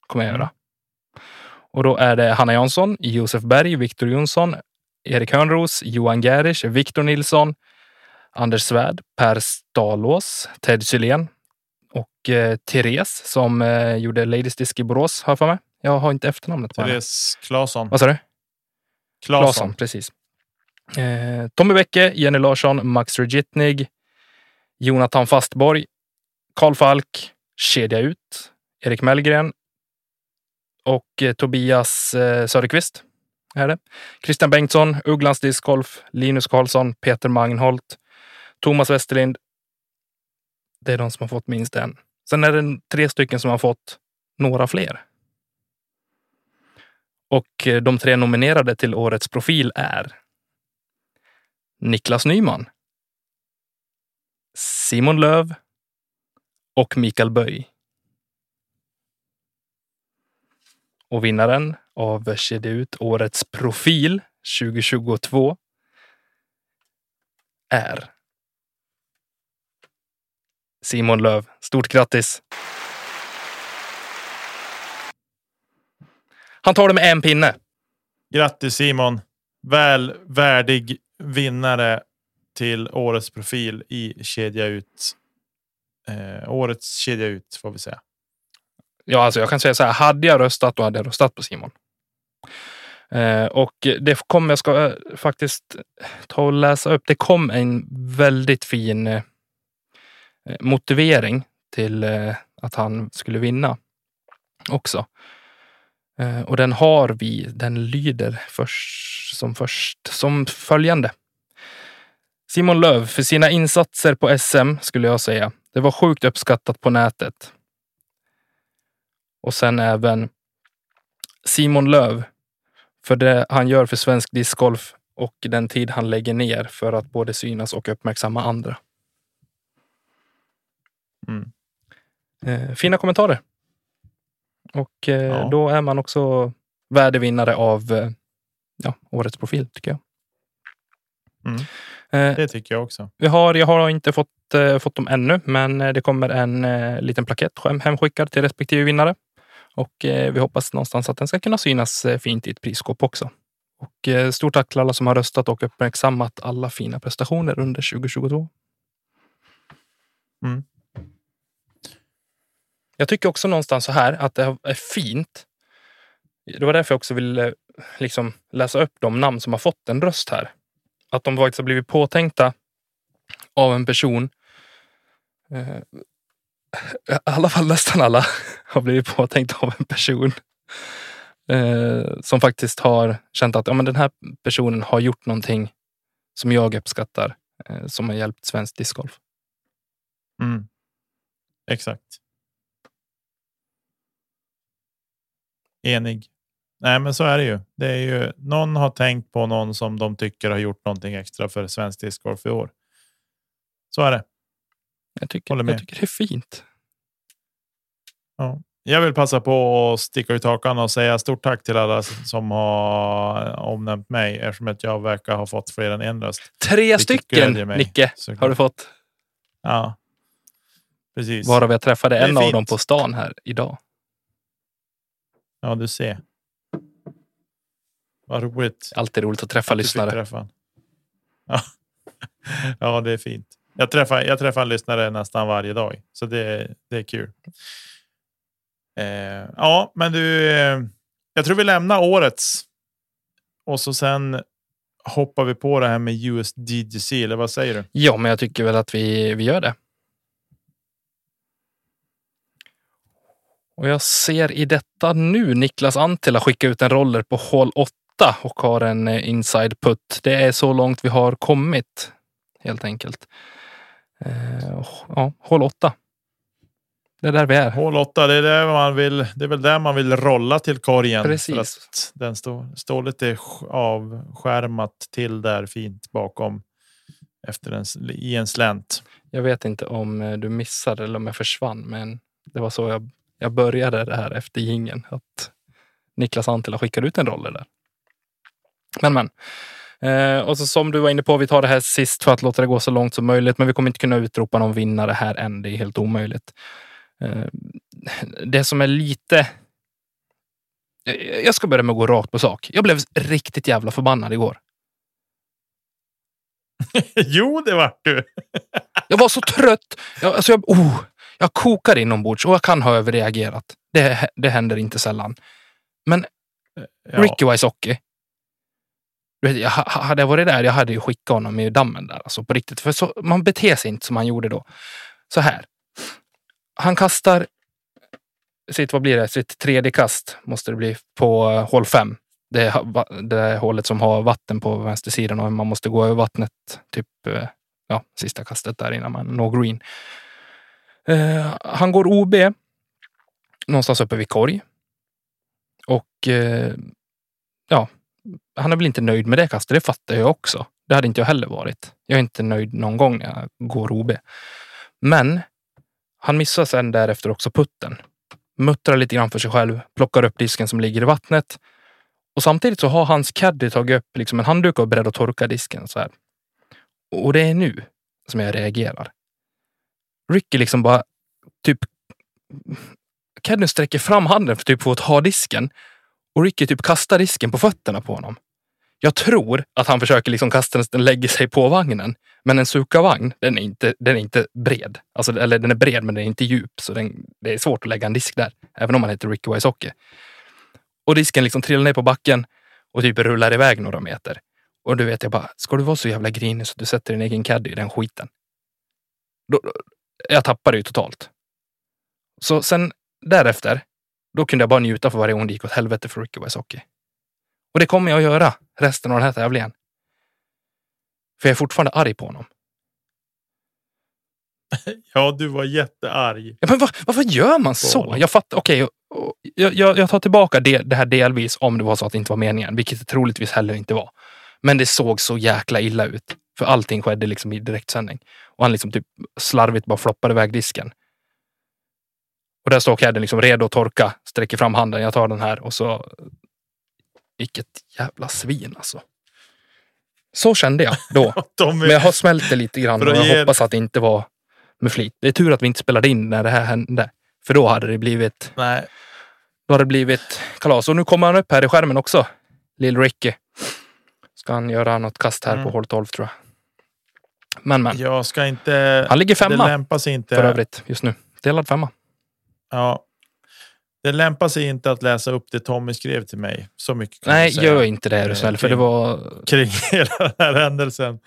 Kommer jag göra. Och då är det Hanna Jansson, Josef Berg, Viktor Jonsson, Erik Hörnros, Johan Gerisch, Viktor Nilsson, Anders Svärd, Per Stalås, Ted Sylén och eh, Therese som eh, gjorde Ladies Disc i Borås, har jag för mig. Jag har inte efternamnet på Therese Claesson. Vad sa du? Claesson, precis. Eh, Tommy Bäcke, Jenny Larsson, Max Regitnig, Jonathan Fastborg, Karl Falk, Kedja Ut, Erik Mellgren och eh, Tobias eh, Söderqvist. Är det. Christian Bengtsson, Ugglans discgolf, Linus Karlsson, Peter Magnholt, Thomas Westerlind. Det är de som har fått minst en. Sen är det tre stycken som har fått några fler. Och eh, de tre nominerade till årets profil är Niklas Nyman, Simon Löv och Mikael Böj. Och vinnaren av Kedja ut årets profil 2022 är Simon Löv. Stort grattis! Han tar det med en pinne. Grattis Simon! Väl värdig vinnare till årets profil i kedja ut. Eh, årets kedja ut får vi säga. Ja, alltså jag kan säga så här. Hade jag röstat, då hade jag röstat på Simon. Eh, och det kom, jag ska eh, faktiskt ta och läsa upp. Det kom en väldigt fin eh, motivering till eh, att han skulle vinna också. Eh, och den har vi. Den lyder först, som först som följande. Simon Löv för sina insatser på SM skulle jag säga. Det var sjukt uppskattat på nätet. Och sen även Simon Löv för det han gör för svensk discgolf och den tid han lägger ner för att både synas och uppmärksamma andra. Mm. Eh, fina kommentarer. Och eh, ja. då är man också värdevinnare av eh, ja, årets profil tycker jag. Mm. Det tycker jag också. Vi har, jag har inte fått, fått dem ännu, men det kommer en liten plakett hemskickad till respektive vinnare. Och eh, vi hoppas någonstans att den ska kunna synas eh, fint i ett prisskåp också. Och eh, stort tack till alla som har röstat och uppmärksammat alla fina prestationer under 2022. Mm. Jag tycker också någonstans så här att det är fint. Det var därför jag också ville liksom läsa upp de namn som har fått en röst här. Att de faktiskt har blivit påtänkta av en person. *laughs* I alla fall nästan alla har blivit påtänkta av en person eh, som faktiskt har känt att ja, men den här personen har gjort någonting som jag uppskattar, eh, som har hjälpt svensk discgolf. Mm. Exakt. Enig. Nej, men så är det ju. Det är ju någon har tänkt på någon som de tycker har gjort någonting extra för svensk discgolf i år. Så är det. Jag tycker, jag tycker det är fint. Ja. Jag vill passa på att sticka ut hakan och säga stort tack till alla som har omnämnt mig eftersom att jag verkar ha fått fler än en röst. Tre stycken. Nicke, Så- har du fått. Ja, precis. Varav jag träffade en av fint. dem på stan här idag. Ja, du ser. Vad roligt. Alltid roligt att träffa att lyssnare. träffa. Ja. *laughs* ja, det är fint. Jag träffar, jag träffar en lyssnare nästan varje dag, så det, det är kul. Eh, ja, men du, eh, jag tror vi lämnar årets och så sen hoppar vi på det här med USDGC, eller vad säger du? Ja, men jag tycker väl att vi, vi gör det. Och jag ser i detta nu Niklas Antila skicka ut en roller på hål 8 och har en eh, inside putt. Det är så långt vi har kommit helt enkelt. Eh, ja, hål 8. Det är där vi är. Hål 8, det är, där man vill, det är väl där man vill rolla till korgen. Precis. Den står, står lite sk- avskärmat till där fint bakom efter en, i en slänt. Jag vet inte om eh, du missade eller om jag försvann, men det var så jag, jag började det här efter gingen Att Niklas Antila skickade ut en roller där. Men men. Eh, och så som du var inne på, vi tar det här sist för att låta det gå så långt som möjligt. Men vi kommer inte kunna utropa någon vinnare här än. Det är helt omöjligt. Eh, det som är lite... Eh, Jag ska börja med att gå rakt på sak. Jag blev riktigt jävla förbannad igår. *laughs* jo, det vart du. *laughs* Jag var så trött. Jag, alltså jag, oh, jag kokar inombords och jag kan ha överreagerat. Det, det händer inte sällan. Men Ja. Ricky Wysocki. Jag, ha- hade jag varit där, jag hade ju skickat honom i dammen där. Alltså på riktigt. För så, man beter sig inte som han gjorde då. Så här. Han kastar sitt, vad blir det, sitt tredje kast måste det bli på eh, hål fem. Det är, det är hålet som har vatten på vänstersidan och man måste gå över vattnet typ eh, ja, sista kastet där innan man når green. Eh, han går OB någonstans uppe vid korg. Och eh, ja, han är väl inte nöjd med det kastet. Det fattar jag också. Det hade inte jag heller varit. Jag är inte nöjd någon gång när jag går OB. Men han missar sen därefter också putten. Muttrar lite grann för sig själv, plockar upp disken som ligger i vattnet. Och samtidigt så har hans caddy tagit upp liksom en handduk och är beredd att torka disken. Så här. Och det är nu som jag reagerar. Ricky liksom bara typ... Caddyn sträcker fram handen för typ för att ta disken. Och Ricky typ kastar disken på fötterna på honom. Jag tror att han försöker liksom kasta den, den lägger sig på vagnen. Men en Sukavagn, den är inte, den är inte bred. Alltså, eller den är bred men den är inte djup. Så den, det är svårt att lägga en disk där. Även om man heter Ricky Wysocki. Och disken liksom trillar ner på backen och typ rullar iväg några meter. Och du vet jag bara, ska du vara så jävla grinig så att du sätter din egen caddy i den skiten? Då, då- jag tappade ju totalt. Så sen därefter, då kunde jag bara njuta för varje gång det gick åt helvete för Ricky Wysocki. Och det kommer jag att göra resten av den här tävlingen. För jag är fortfarande arg på honom. *laughs* Ja, du var jättearg. Ja, men var, varför gör man så? Jag fattar, okej. och jag, jag, jag tar tillbaka det, det här delvis om det var så att det inte var meningen, vilket det troligtvis heller inte var. Men det såg så jäkla illa ut. För allting skedde liksom i direktsändning. Och han liksom typ slarvigt bara floppade iväg disken. Och där står Cadden liksom redo att torka, sträcker fram handen, jag tar den här och så... Vilket jävla svin alltså. Så kände jag då. *laughs* De Men jag har smält det lite grann och jag ge- hoppas att det inte var med flit. Det är tur att vi inte spelade in när det här hände. För då hade det blivit... Nej. Då har det blivit kalas. Och nu kommer han upp här i skärmen också. Lill Ricky. Ska han göra något kast här Mm. på hål 12 tror jag. Men men. Jag ska inte... Han ligger det femma lämpar sig inte. för övrigt just nu. Delad femma. Ja. Det lämpar sig inte att läsa upp det Tommy skrev till mig. Så mycket kan Nej, gör inte det är du Eh, snäll. För det var... kring *laughs* hela den här händelsen.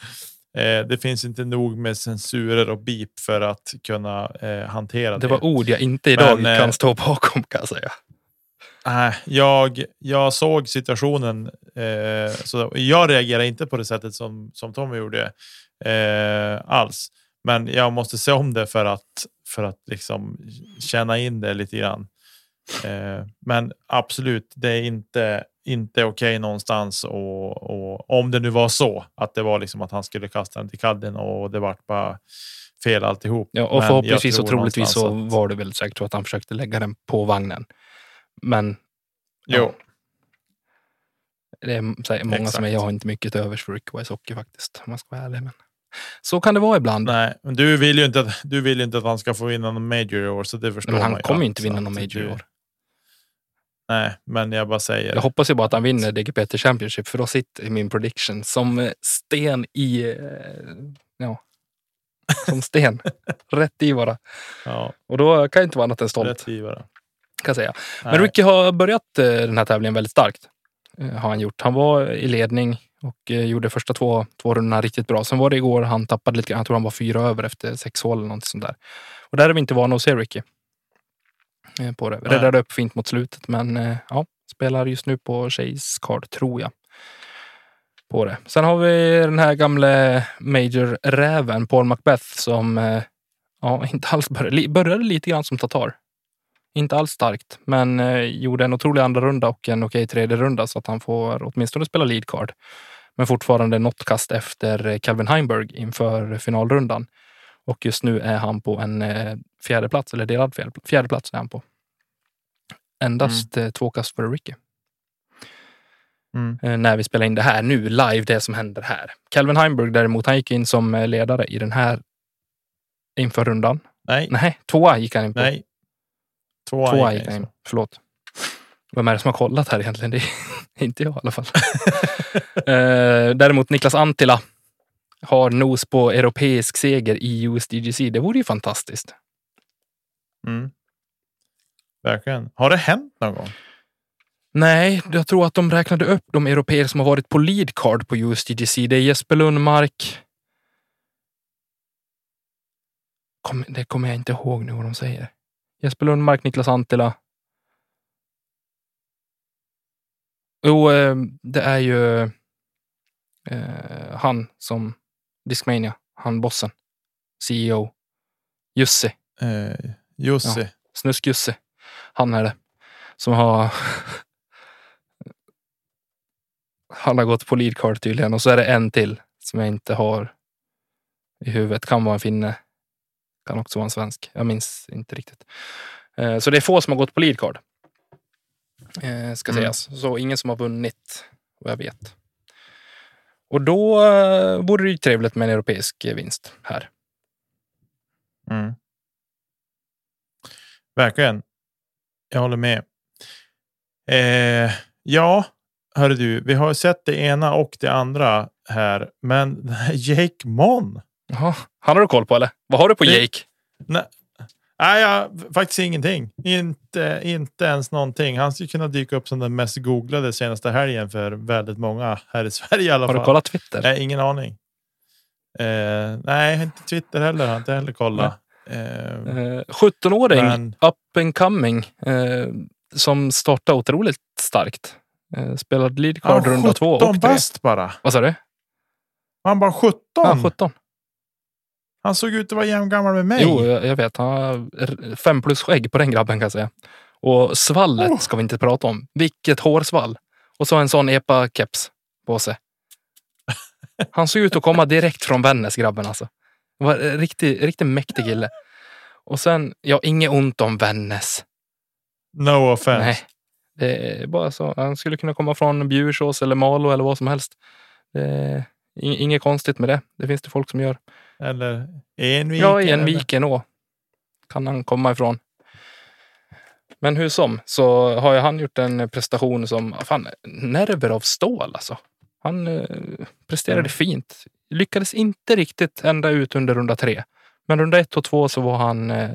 Eh, det finns inte nog med censurer och bip för att kunna eh, hantera det. Det var ord jag inte idag Men, eh, kan stå bakom kan jag säga. Nej, jag, jag såg situationen. Eh, så jag reagerar inte på det sättet som, som Tommy gjorde eh, alls. Men jag måste se om det för att, för att liksom känna in det lite grann. Eh, men absolut, det är inte, inte okej någonstans. Och, och om det nu var så att det var liksom att han skulle kasta den till kadden och det vart bara fel alltihop. Ja, och Men förhoppningsvis och troligtvis så att- var det väl säkert att han försökte lägga den på vagnen. Men Jo, det är säkert många som Exakt. är, jag har inte mycket till övers för Rick Wise Hockey faktiskt. Om jag ska vara ärlig. Men så kan det vara ibland. Nej, men du vill ju inte att, du vill inte att han ska få vinna någon major i år, så det förstår men man han kommer ju inte vinna någon major i år. Nej, men jag bara säger. Jag hoppas ju bara att han vinner DGPT Championship för då sitter min prediction som eh, sten i... eh, Ja, som sten. *laughs* Rätt i bara. Ja, Och då kan jag inte vara annat än stolt. rätt givare. Kan jag säga. Nej. Men Ricky har börjat eh, den här tävlingen väldigt starkt. Har han gjort. Han var i ledning och gjorde första två, två rundorna riktigt bra. Sen var det igår han tappade lite grann. Jag tror han var fyra över efter sex hål eller något sånt där. Och där är vi inte vana att se Ricky. Eh, På det. Räddade upp fint mot slutet men eh, ja, spelar just nu på Chase Card tror jag. På det. Sen har vi den här gamla Major-räven Paul Macbeth som eh, ja, *laughs* inte alls började, började lite grann som Tatar. Inte alls starkt, men gjorde en otrolig andra runda och en okej tredje runda så att han får åtminstone spela lead card. Men fortfarande något kast efter Calvin Heimberg inför finalrundan. Och just nu är han på en eh, fjärde plats eller delad fjärde, fjärde plats är han på. Endast eh, två kast före Ricky. Mm. Eh, när vi spelar in det här nu, live, det som händer här. Calvin Heimberg däremot, han gick in som eh, ledare i den här inför rundan. Nej, Nej, tvåa gick han in på. nej. Tvåa Tvåa gick han in. Förlåt. Vem är det som har kollat här egentligen? Det är *laughs* inte jag i alla fall. *laughs* Däremot Niklas Antila har nos på europeisk seger i USDGC. Det vore ju fantastiskt. Mm. Verkligen. Har det hänt någon gång? Nej, jag tror att de räknade upp de europeer som har varit på lead card på USDGC. Det är Jesper Lundmark. Kom, det kommer jag inte ihåg nu vad de säger. Jesper Lundmark, Niklas Antila. Jo, eh, det är ju eh, han som Discmania, han bossen, CEO, Jussi. Eh, Jussi. Snusk-Jussi. Han är det. Som har... *laughs* Han har gått på lead card tydligen. Och så är det en till som jag inte har i huvudet. Kan vara en finne. Kan också vara en svensk. Jag minns inte riktigt. Eh, Så det är få som har gått på lead card. Eh, Ska Mm. sägas. Så ingen som har vunnit vad jag vet. Och då eh, vore det ju trevligt med en europeisk vinst här. Mm. Verkligen. Jag håller med. Eh, ja, hörru du, vi har sett det ena och det andra här, men *laughs* Jake Mon. Jaha, han har du koll på eller? Vad har du på Det- Jake? Nej, nej jag, faktiskt ingenting. Inte, inte ens någonting. Han skulle kunna dyka upp som den mest googlade senaste helgen för väldigt många här i *laughs* Sverige i alla Har fall. du kollat Twitter? Nej, ingen aning. Eh, nej, inte Twitter heller. Har inte heller kollat. Eh, Eh, 17-åring, Men- up and coming, eh, som startade otroligt starkt. Eh, spelade lead card han runda två 17 och tre. bast bara. Vad sa du? Han bara 17. Ja, 17. Han såg ut att vara jämngammal med mig. Jo, jag, jag vet. Han har fem plus skägg på den grabben kan jag säga. Och svallet Oh. ska vi inte prata om. Vilket hårsvall. Och så en sån epa-keps på sig. Han såg ut att komma direkt från Vännäs, grabben alltså. Det var en riktigt, riktigt mäktig kille. Och sen, ja, inget ont om Vännäs. No offense. Nej, det är bara så. Han skulle kunna komma från Bjursås eller Malå eller vad som helst. Det är ing- inget konstigt med det. Det finns det folk som gör. Eller Enviken. Ja, i en eller? viken å kan han komma ifrån. Men hur som så har ju han gjort en prestation som, fan, nerver av stål alltså. Han eh, presterade Mm. fint. Lyckades inte riktigt ända ut under runda tre. Men runda ett och två så var han, eh,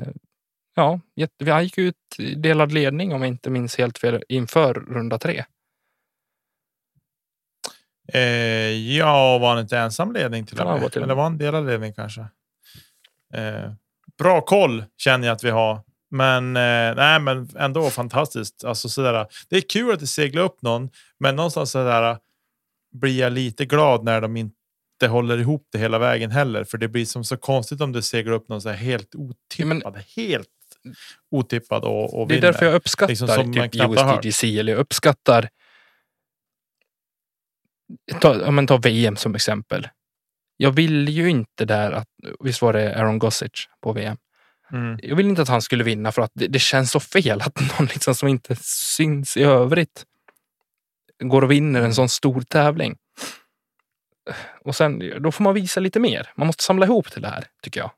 ja, han gick ut i delad ledning om jag inte minns helt fel inför runda tre. Eh, ja, var han inte ensam ledning till och med? Eller var han delad ledning kanske? Eh, bra koll känner jag att vi har. Men, eh, nej, men ändå fantastiskt. Alltså, sådär, det är kul att det seglar upp någon, men någonstans sådär, blir jag lite glad när de inte håller ihop det hela vägen heller. För det blir som så konstigt om det seglar upp någon så här helt otippad. Helt otippad och, och Det är vinner. därför jag uppskattar Liksom typ. USDGC eller jag uppskattar ta, ja, men ta VM som exempel. Jag vill ju inte där att, visst var det Aaron Gossage på VM? Mm. Jag vill inte att han skulle vinna för att det, det känns så fel att någon liksom som inte syns i övrigt går och vinner en sån stor tävling. Och sen, då får man visa lite mer. Man måste samla ihop till det här, tycker jag.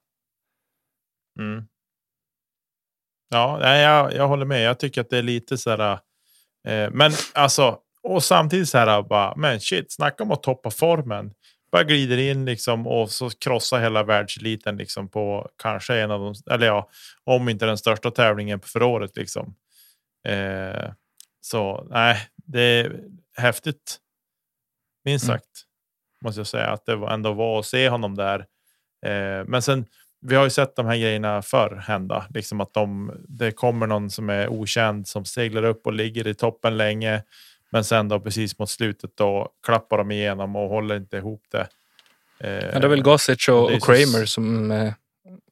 Mm. Ja, jag, jag håller med. Jag tycker att det är lite så här. Eh, men alltså, och samtidigt så här bara, men shit, snacka om att toppa formen. Bara glider in liksom och så krossar hela världseliten liksom på kanske en av de, eller ja, om inte den största tävlingen för året liksom. Eh, så nej, det är häftigt. Minst Mm. sagt måste jag säga att det var ändå var att se honom där. Eh, men sen vi har ju sett de här grejerna förr hända, liksom att de, det kommer någon som är okänd som seglar upp och ligger i toppen länge. Men sen då precis mot slutet då klappar de igenom och håller inte ihop det. Eh, Ja, det är väl och, det är och så- Kramer som eh,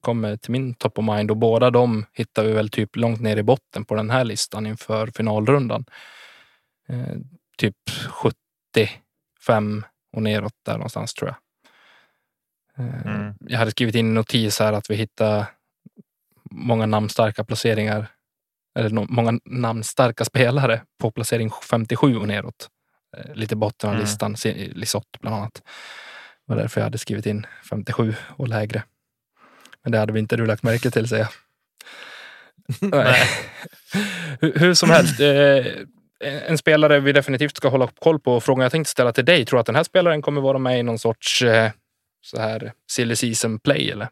kommer till min top of mind och båda de hittar vi väl typ långt ner i botten på den här listan inför finalrundan. Eh, typ 75 och neråt där någonstans tror jag. Eh, Mm. Jag hade skrivit in en notis här att vi hittar många namnstarka placeringar eller många namnstarka spelare på placering 57 och neråt. Eh, lite botten av Mm. listan, Lisotte bland annat. Det var därför jag hade skrivit in 57 och lägre. Men det hade vi inte du lagt märke till säger jag. *laughs* Nej. *laughs* hur, hur som helst. Eh, en spelare vi definitivt ska hålla koll på. Frågan jag tänkte ställa till dig. Tror du att den här spelaren kommer vara med i någon sorts eh, så här silly season play eller?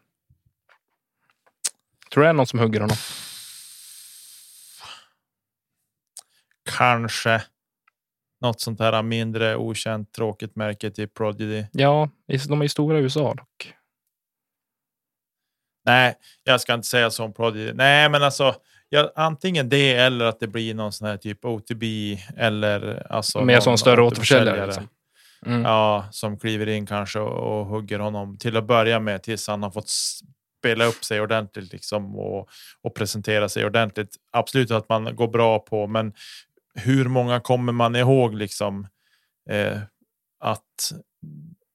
Tror du det är någon som hugger honom? Kanske något sånt här mindre okänt tråkigt märke till Prodigy. Ja, de är ju stora i USA dock. Nej, jag ska inte säga som Prodigy. Nej, men alltså ja, antingen det eller att det blir någon sån här typ OTB eller alltså Mer som större återförsäljare. Liksom. Mm. Ja, som kliver in kanske och, och hugger honom till att börja med tills han har fått spela upp sig ordentligt liksom och, och presentera sig ordentligt. Absolut att man går bra på, men hur många kommer man ihåg liksom eh, att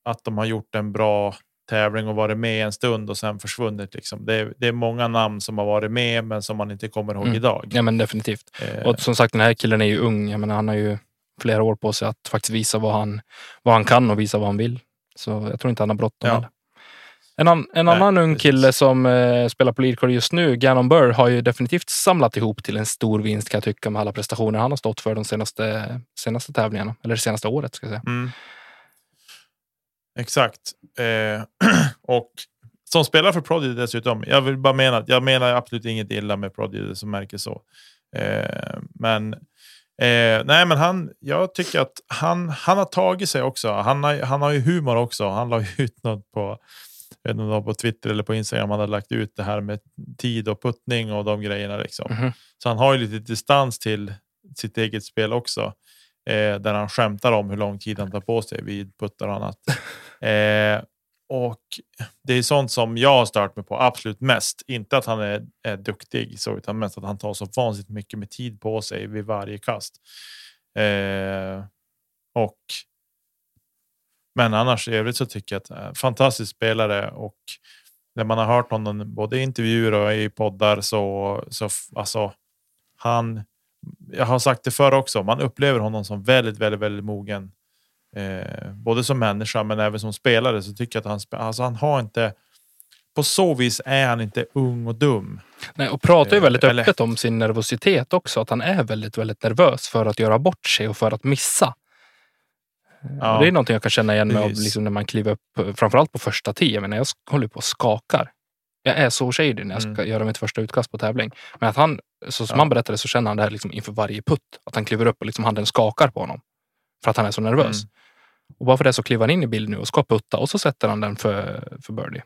att de har gjort en bra tävling och varit med en stund och sen försvunnit. Liksom. Det, är, det är många namn som har varit med, men som man inte kommer ihåg Mm. idag. Ja, men definitivt. Eh, Och som sagt, den här killen är ju ung. Jag menar, han har ju flera år på sig att faktiskt visa vad han, vad han kan och visa vad han vill. Så jag tror inte han har bråttom. Ja. En, an, en Nej, annan ung precis. kille som eh, spelar på leadcard just nu, Gannon Burr, har ju definitivt samlat ihop till en stor vinst kan jag tycka med alla prestationer han har stått för de senaste, senaste tävlingarna. Eller det senaste året ska jag säga. Mm. Exakt. Eh, *clears throat* och som spelar för Prodigy dessutom. Jag vill bara mena att jag menar absolut inget illa med Prodigy som märker så. Eh, men eh, nej, men han. Jag tycker att han. Han har tagit sig också. Han har, han har ju humor också. Han la ut något på. Jag vet inte om det var på Twitter eller på Instagram. Han hade lagt ut det här med tid och puttning och de grejerna liksom. Mhm. Så han har ju lite distans till sitt eget spel också. Eh, där han skämtar om hur lång tid han tar på sig vid puttar och annat. *laughs* Eh, och det är sånt som jag har stört mig på absolut mest. Inte att han är, är duktig, så, utan mest att han tar så vansinnigt mycket med tid på sig vid varje kast. Eh, och men annars i övrigt så tycker jag att eh, fantastisk spelare och när man har hört honom både i intervjuer och i poddar så, så alltså han. Jag har sagt det förr också. Man upplever honom som väldigt, väldigt, väldigt mogen. Eh, både som människa men även som spelare så tycker jag att han, alltså han har inte på så vis är han inte ung och dum. Nej, och pratar ju Eh, väldigt eller- öppet om sin nervositet också. Att han är väldigt, väldigt nervös för att göra bort sig och för att missa. Ja, det är någonting jag kan känna igen med av, liksom när man kliver upp, framförallt på första tio. Jag, menar, jag håller på och skakar. Jag är så shady när jag ska Mm. göra mitt första utkast på tävling. Men att han, så som Ja. han berättade så känner han det här liksom inför varje putt. Att han kliver upp och liksom handen skakar på honom. För att han är så nervös. Mm. Och bara för det så kliver han in i bild nu och ska putta och så sätter han den för, för birdie.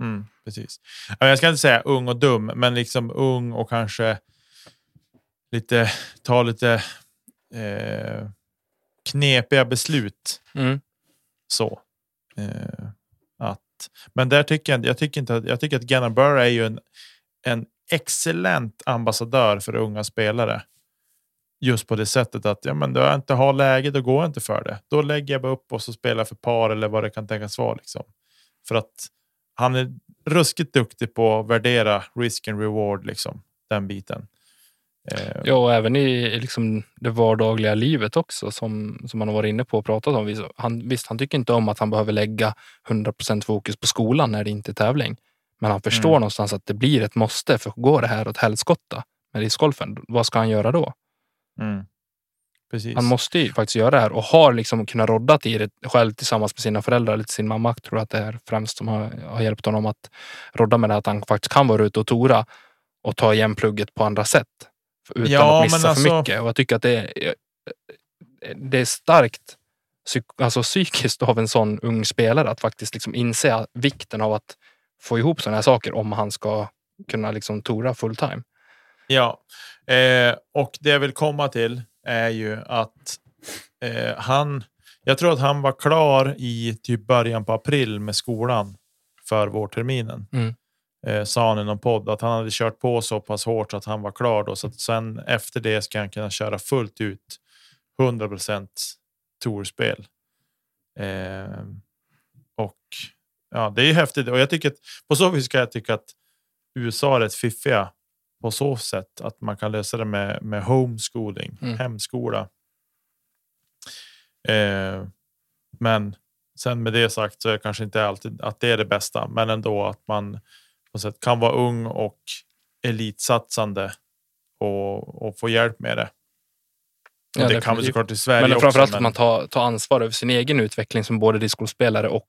Mm, precis. Ja, Jag ska inte säga ung och dum, men liksom ung och kanske lite, ta lite eh, knepiga beslut. Mm. Så. Eh, att, men där tycker jag, jag tycker inte att, jag tycker att Gannon Burr är ju en, en excellent ambassadör för unga spelare. Just på det sättet att ja, men då jag inte har läge, då går jag inte för det. Då lägger jag bara upp och så spelar för par eller vad det kan tänkas vara. Liksom. För att han är ruskigt duktig på att värdera risk and reward, liksom. Den biten. Eh, Ja, och även i liksom det vardagliga livet också som, som man har varit inne på och pratat om. Han, visst, han tycker inte om att han behöver lägga 100% fokus på skolan när det inte är tävling. Men han förstår Mm. någonstans att det blir ett måste. För går det här åt helskotta med discgolfen, vad ska han göra då? mm. Han måste ju faktiskt göra det här och har liksom kunnat roddat i det själv tillsammans med sina föräldrar, eller sin mamma tror jag att det är främst som har, har hjälpt honom att rodda med det att han faktiskt kan vara ute och tora och ta igen plugget på andra sätt. Utan Ja, att missa alltså- för mycket. Och jag tycker att det är, det är starkt alltså psykiskt av en sån ung spelare att faktiskt liksom inse vikten av att få ihop sådana här saker om han ska kunna liksom tora full time. Ja, eh, och det jag vill komma till är ju att eh, han, jag tror att han var klar i typ början på april med skolan för vårterminen. Mm. Eh, sa han i någon podd att han hade kört på så pass hårt så att han var klar då. Så att sen efter det ska han kunna köra fullt ut 100 tourspel. Eh, och ja, det är ju häftigt och jag tycker att på så vis ska jag tycka att USA är rätt fiffiga på så sätt att man kan lösa det med, med homeschooling, Mm. hemskola. Eh, men sen med det sagt så är det kanske inte alltid att det är det bästa, men ändå att man på sätt kan vara ung och elitsatsande och, och få hjälp med det. Och Ja, det kan vi såklart i Sverige Men också. framförallt men- att man tar, tar ansvar över sin egen utveckling som både discgolfspelare och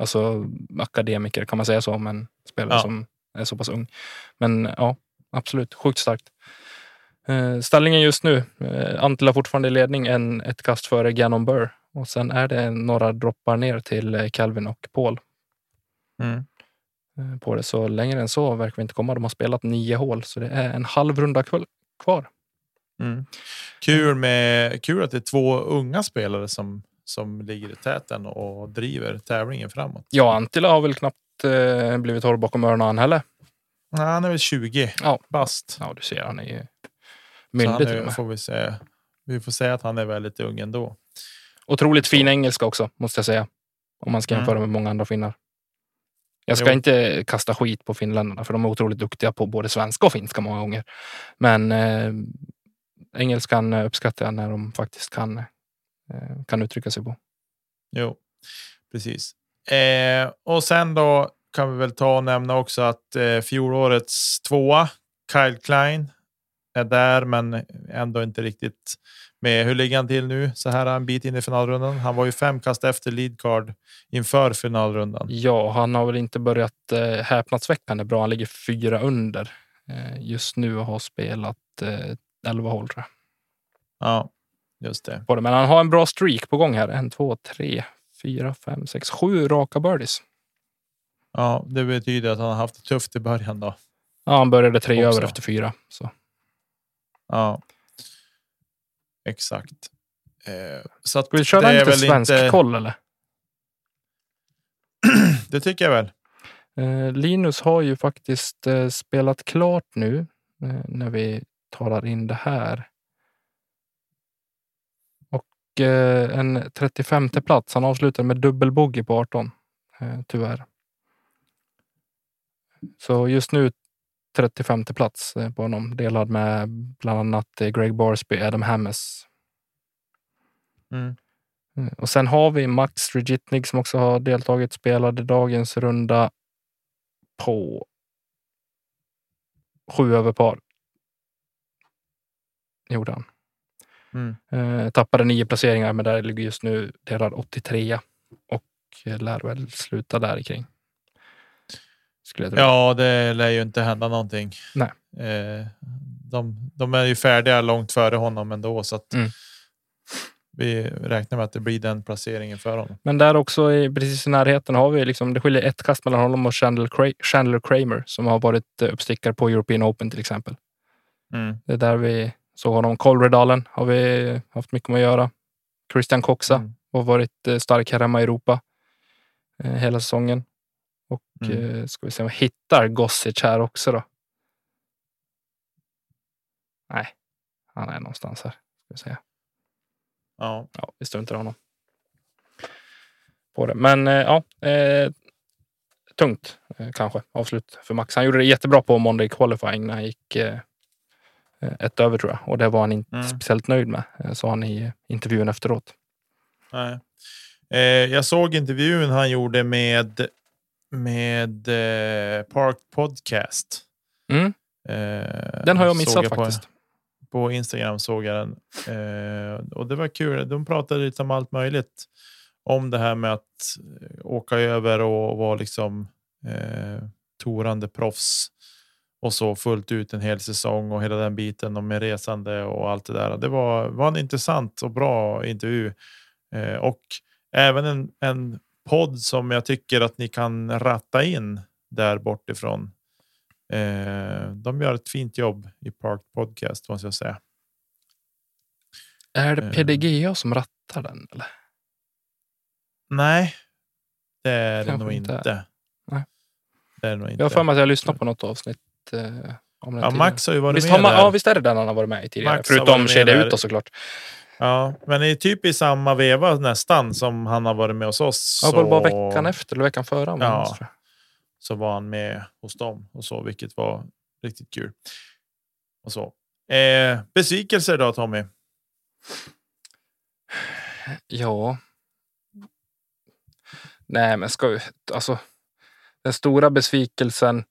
alltså, akademiker, kan man säga så, men spelare Ja. som är så pass ung. Men ja, absolut, sjukt starkt. Eh, ställningen just nu, eh, Antilla fortfarande i ledning, en, ett kast före Gannon Burr. Och sen är det några droppar ner till eh, Calvin och Paul Mm. Eh, på det. Så längre än så verkar vi inte komma. De har spelat nio hål, så det är en halv runda kvar. Mm. Kul, med, kul att det är två unga spelare som, som ligger i täten och driver tävlingen framåt. Ja, Antilla har väl knappt eh, blivit håll bakom öronen han heller. Nej, han är väl 20 Ja. bast. Ja, du ser, han är ju myndig till och med. får vi, säga, vi får säga att han är väldigt ung ändå. Otroligt fin engelska också, måste jag säga. Om man ska Mm. jämföra med många andra finnar. Jag ska Jo. inte kasta skit på finländarna, för de är otroligt duktiga på både svenska och finska många gånger. Men eh, engelskan uppskattar jag när de faktiskt kan, eh, kan uttrycka sig på. Jo, precis. Eh, och sen då kan vi väl ta och nämna också att eh, fjolårets tvåa, Kyle Klein, är där, men ändå inte riktigt med. Hur ligger han till nu? Så här en bit in i finalrundan. Han var ju fem kast efter leadcard inför finalrundan. Ja, han har väl inte börjat eh, häpnadsväckande bra. Han ligger fyra under eh, just nu och har spelat eh, 11 hål tror jag. Ja, just det. på det. Men han har en bra streak på gång här. En, två, tre, fyra, fem, sex, sju raka birdies. Ja, det betyder att han har haft det tufft i början då. Ja, han började tre Också. över efter fyra. Så. Ja, exakt. Eh, så att Ska vi köra det en är lite svensk inte- koll eller? *clears throat* Det tycker jag väl. Eh, Linus har ju faktiskt eh, spelat klart nu eh, när vi talar in det här. Och eh, en 35 plats. Han avslutar med dubbelbogey på 18. Eh, tyvärr. Så just nu 35 plats eh, på honom. Delad med bland annat eh, Greg Barsby, Adam Hammes. Mm. Eh, Och sen har vi Max Rejitnik som också har deltagit, spelade dagens runda på sju över par. Gjorde han. Mm. Eh, tappade nio placeringar, men där ligger just nu delad 83 och lär väl sluta där kring. Skulle jag tro. Ja, det lär ju inte hända någonting. Nej. Eh, de, de är ju färdiga långt före honom ändå, så att Mm. vi räknar med att det blir den placeringen för honom. Men där också i, precis i närheten har vi liksom, det skiljer ett kast mellan honom och Chandler, Cra- Chandler Kramer som har varit eh, uppstickare på European Open till exempel. Mm. Det är där vi såg honom. Colredalen har vi haft mycket med att göra. Christian Coxa Mm. har varit eh, stark här hemma i Europa hela säsongen. Och Mm. eh, ska vi se om vi hittar Gossic här också då. Nej, han är någonstans här. Ska vi säga. Ja. Ja, vi struntar honom. På det. Men eh, ja, eh, tungt eh, kanske avslut för Max. Han gjorde det jättebra på Monday qualifying när han gick eh, ett över tror jag. Och det var han inte Mm. speciellt nöjd med, sa han i intervjun efteråt. Nej. Eh, jag såg intervjun han gjorde med med eh, Park Podcast. Mm, Eh, den har jag missat på, faktiskt. På Instagram såg jag den eh, och det var kul. De pratade lite om allt möjligt om det här med att eh, åka över och vara liksom eh, torande proffs och så fullt ut en hel säsong och hela den biten och med resande och allt det där. Det var, var en intressant och bra intervju eh, och även en, en podd som jag tycker att ni kan ratta in där bortifrån. Eh, de gör ett fint jobb i Park Podcast måste jag säga. Är det eh. PDGA som rattar den? Eller? Nej, det är det nog inte inte. Nej. Det är det nog inte. Jag har för mig att jag lyssnat på något avsnitt. Eh, om den ja. Max har ju varit visst, med man, där. ja, visst är det den han har varit med i tidigare. Max Förutom kedja där. ut då såklart. Ja, men i typ i samma veva nästan som han har varit med hos oss. Ja, det bara så- veckan efter eller veckan före. Ja. så var han med hos dem och så, vilket var riktigt kul. Och så. Eh, besvikelser då Tommy? Ja. Nej, men ska vi, alltså. Den stora besvikelsen,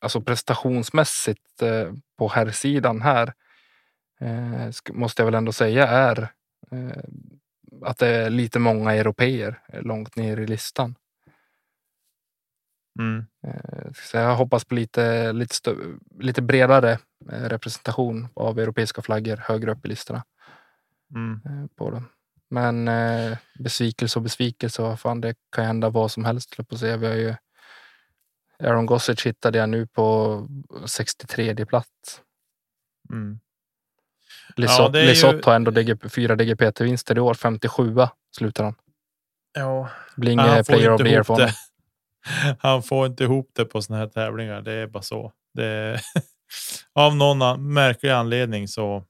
alltså prestationsmässigt eh, på här, eh, sk- måste jag väl ändå säga är eh, att det är lite många europeer långt ner i listan. Mm. Eh, så jag hoppas på lite, lite, stö- lite bredare eh, representation av europeiska flaggor högre upp i listorna. Mm. eh, på dem. Men eh, besvikelse och besvikelse, vad fan det kan hända vad som helst. På. Vi har ju Aaron Gossage hittade jag nu på 63 plats. Mm. Lisott, det är ju- Lisott har ändå DG, fyra DGPT-vinster i år. 57 slutar han. Ja. Det blir inget player of the year för det. *laughs* Han får inte ihop det på såna här tävlingar. Det är bara så. Det *laughs* av någon märklig anledning så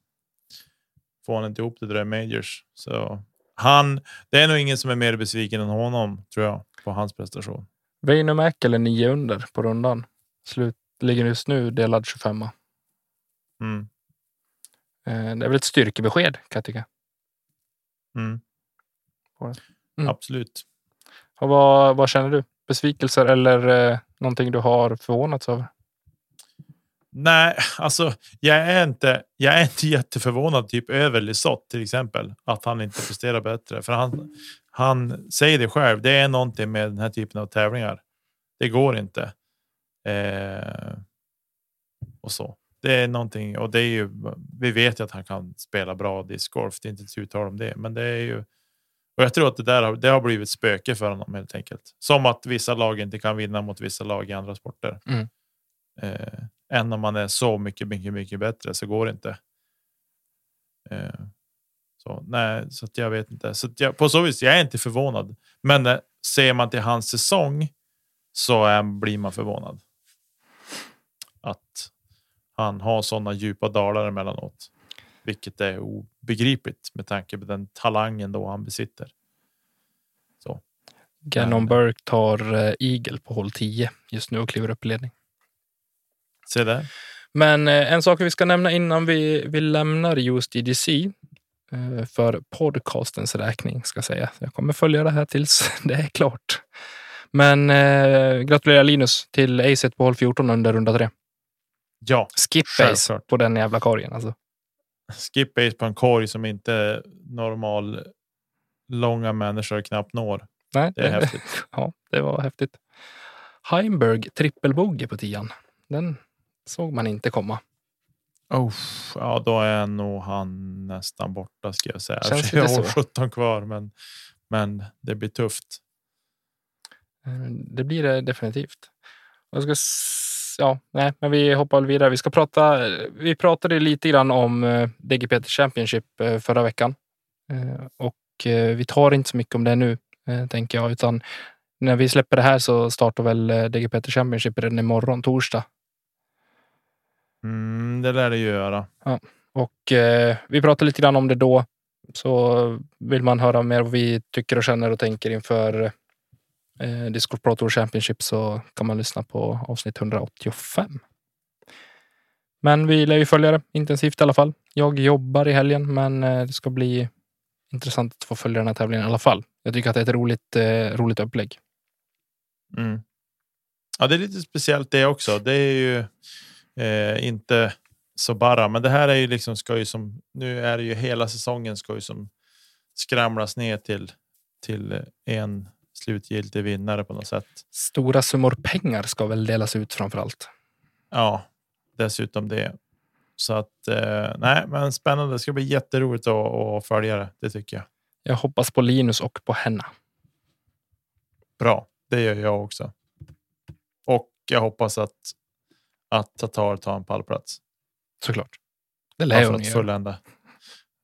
får han inte ihop det där i majors. Så han, det är nog ingen som är mer besviken än honom tror jag på hans prestation. Väinö Mäkelä nio under på rundan. Slut, ligger just nu delad 25 Mm. Eh, Det är väl ett styrkebesked kan jag tycka. Mm. Mm. Absolut. Och vad, vad känner du? Besvikelser eller eh, någonting du har förvånats över? Nej, alltså jag är inte. Jag är inte *laughs* jätteförvånad typ över Lisott till exempel att han inte presterar bättre, för han. Han säger det själv. Det är någonting med den här typen av tävlingar. Det går inte. Eh, och så. Det är någonting och det är ju. Vi vet ju att han kan spela bra discgolf. Det är inte ett uttal om det, men det är ju. Och jag tror att det där har, det har blivit spöke för honom helt enkelt. Som att vissa lag inte kan vinna mot vissa lag i andra sporter. Mm. Eh, än om man är så mycket, mycket, mycket bättre så går det inte. Eh, så nej, så att jag vet inte. Så jag, på så vis, jag är inte förvånad. Men eh, ser man till hans säsong så är, blir man förvånad. Att han har sådana djupa dalar emellanåt. Vilket är obegripligt med tanke på den talangen då han besitter. Så. Gannon Burke tar eh, Eagle på håll 10 just nu och kliver upp i ledning. Se där. Men eh, en sak vi ska nämna innan vi, vi lämnar just EDC eh, för podcastens räkning ska säga. Jag kommer följa det här tills *laughs* det är klart. Men eh, gratulerar Linus till acet på håll 14 under runda tre. Ja, Skip Självklart. på den jävla korgen. Alltså. skip ace på en korg som inte normal långa människor knappt når. Nej, Det är häftigt. *laughs* ja, det var häftigt. Heimberg trippelbogey på tian. Den såg man inte komma. Oh, ja, då är nog han nästan borta ska jag säga. Känns jag har så. 17 kvar, men, men det blir tufft. Eh, Det blir det definitivt. Jag ska, ja, nej, men vi hoppar väl vidare. Vi ska prata. Vi pratade lite grann om eh, DGPT Championship eh, förra veckan Eh, och vi tar inte så mycket om det nu, tänker jag, utan när vi släpper det här så startar väl DGPT Championship redan imorgon, torsdag. Mm, det lär det göra. Och eh, vi pratar lite grann om det då. Så vill man höra mer vad vi tycker och känner och tänker inför eh, Discord Pro Tour Championship så kan man lyssna på avsnitt 185. Men vi lär ju följa det intensivt i alla fall. Jag jobbar i helgen, men eh, det ska bli intressant att få följa den här tävlingen i alla fall. Jag tycker att det är ett roligt, eh, roligt upplägg. Mm. Ja, det är lite speciellt det också. Det är ju eh, inte så bara, men det här är ju liksom ska ju som nu är det ju hela säsongen ska ju som skramlas ner till till en slutgiltig vinnare på något sätt. Stora summor pengar ska väl delas ut framför allt. Ja, dessutom det. Så att eh, nej, men spännande. Det ska bli jätteroligt att, att följa det. Det tycker jag. Jag hoppas på Linus och på Henna. Bra, det gör jag också. Och jag hoppas att att Tatar tar en pallplats. Såklart. Det Bara lär för hon att fullända.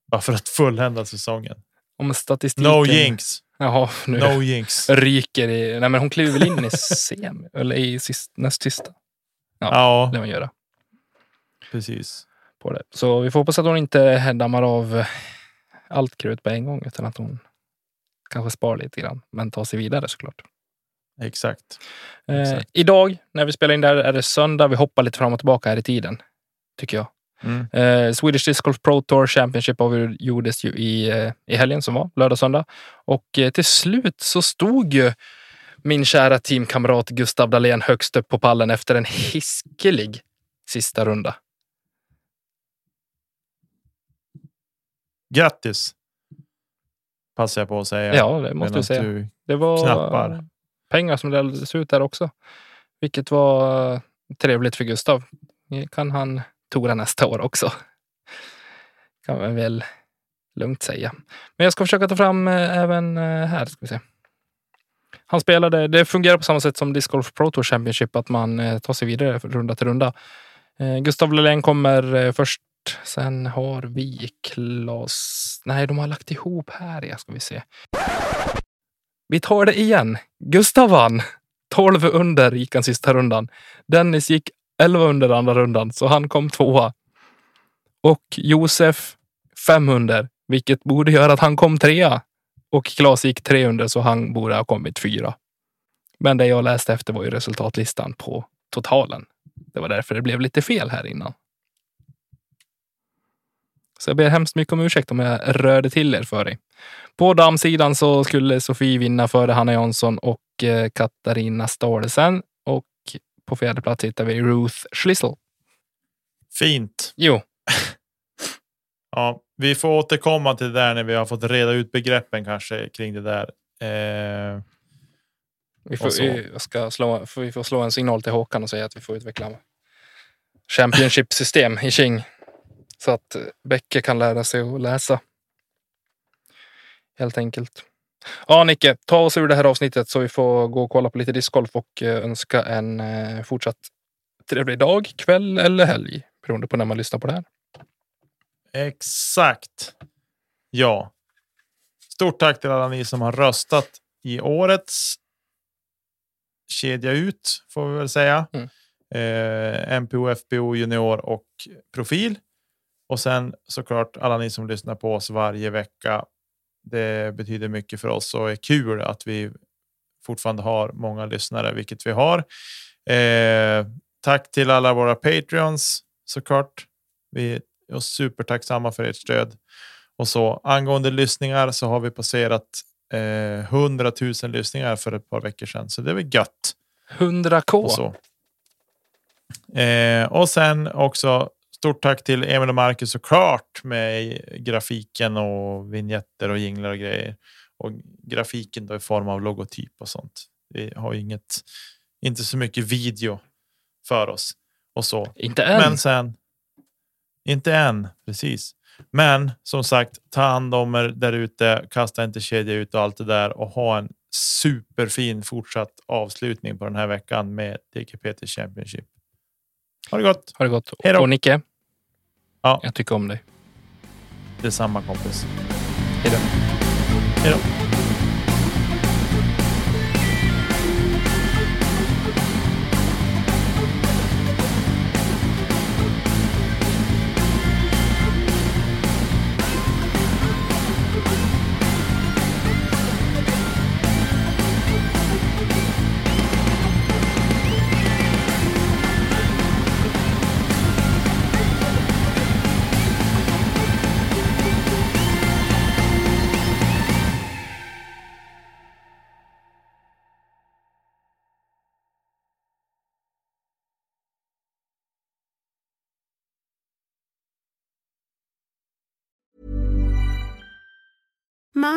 Bara för att fullända säsongen. Om statistiken... No jinx. Jaha, nu No jinx. ryker i... Nej, men hon kliver väl in i semi, eller i sist, näst sista. Ja, Ja, det hon göra precis. på det. Så vi får hoppas att hon inte dammar av allt krut på en gång, utan att hon kanske spar lite grann, men tar sig vidare såklart. Exakt. Eh, Exakt. idag, när vi spelar in där, är det söndag. Vi hoppar lite fram och tillbaka här i tiden, tycker jag. Mm. Eh, Swedish Disc Golf Pro Tour Championship avgjordes ju i, eh, i helgen som var, lördag söndag. Och eh, till slut så stod ju min kära teamkamrat Gustav Dahlén högst upp på pallen efter en hiskelig sista runda. Grattis. Passar jag på att säga. Ja, det måste jag säga. du- Det var knappar. pengar som delades ut där också. Vilket var eh, trevligt för Gustav. Kan han tora nästa år också. Kan man väl lugnt säga. Men jag ska försöka ta fram eh, även eh, här. Ska vi se. Han spelade, det fungerar på samma sätt som Disc Golf Pro Tour Championship, att man eh, tar sig vidare från runda till runda. Gustav Lelén kommer först. Sen har vi Klas... Nej, de har lagt ihop här. Ja, ska vi se. Vi tar det igen. Gustav vann. 12 under gick han sista rundan. Dennis gick 11 under andra rundan, så han kom tvåa. Och Josef 5 under, vilket borde göra att han kom trea. Och Claes gick tre under, så han borde ha kommit fyra. Men det jag läste efter var ju resultatlistan på totalen. Det var därför det blev lite fel här innan. Så jag ber hemskt mycket om ursäkt om jag rörde till er för dig. På damsidan så skulle Sofie vinna före Hanna Jansson och eh, Katarina Staalesen. På fjärde plats hittar vi Ruth Schlissel. Fint. Jo, *laughs* Ja, vi får återkomma till det där när vi har fått reda ut begreppen kanske kring det där. Eh, vi får, vi ska slå, vi får slå en signal till Håkan och säga att vi får utveckla Championship-system i King. Så att Bäcke kan lära sig att läsa. Helt enkelt. Ja, Nicke, ta oss ur det här avsnittet så vi får gå och kolla på lite discgolf och eh, önska en eh, fortsatt trevlig dag, kväll eller helg. Beroende på när man lyssnar på det här. exakt. Ja. Stort tack till alla ni som har röstat i årets kedja ut får vi väl säga. Mm. Eh, MPO, FPO, junior och profil. Och sen såklart alla ni som lyssnar på oss varje vecka. Det betyder mycket för oss och är kul att vi fortfarande har många lyssnare, vilket vi har. Eh, tack till alla våra Patreons såklart. Vi är supertacksamma för ert stöd. Och så angående lyssningar så har vi passerat eh, 100 000 lyssningar för ett par veckor sedan. Så det är väl gött. 100k. Och, så. Eh, och sen också stort tack till Emil och Marcus såklart med grafiken och vignetter och jinglar och grejer. Och grafiken då i form av logotyp och sånt. Vi har inget, inte så mycket video för oss och så. Inte än. Men sen. Inte än, precis. Men som sagt, ta hand om er där ute. Kasta inte kedja ut och allt det där och ha en superfin fortsatt avslutning på den här veckan med DKPT Championship. Ha det gott! Ha det gott. Hej då. Och Nicke. Ja. Jag tycker om dig. Detsamma kompis. Hej då. Hej då!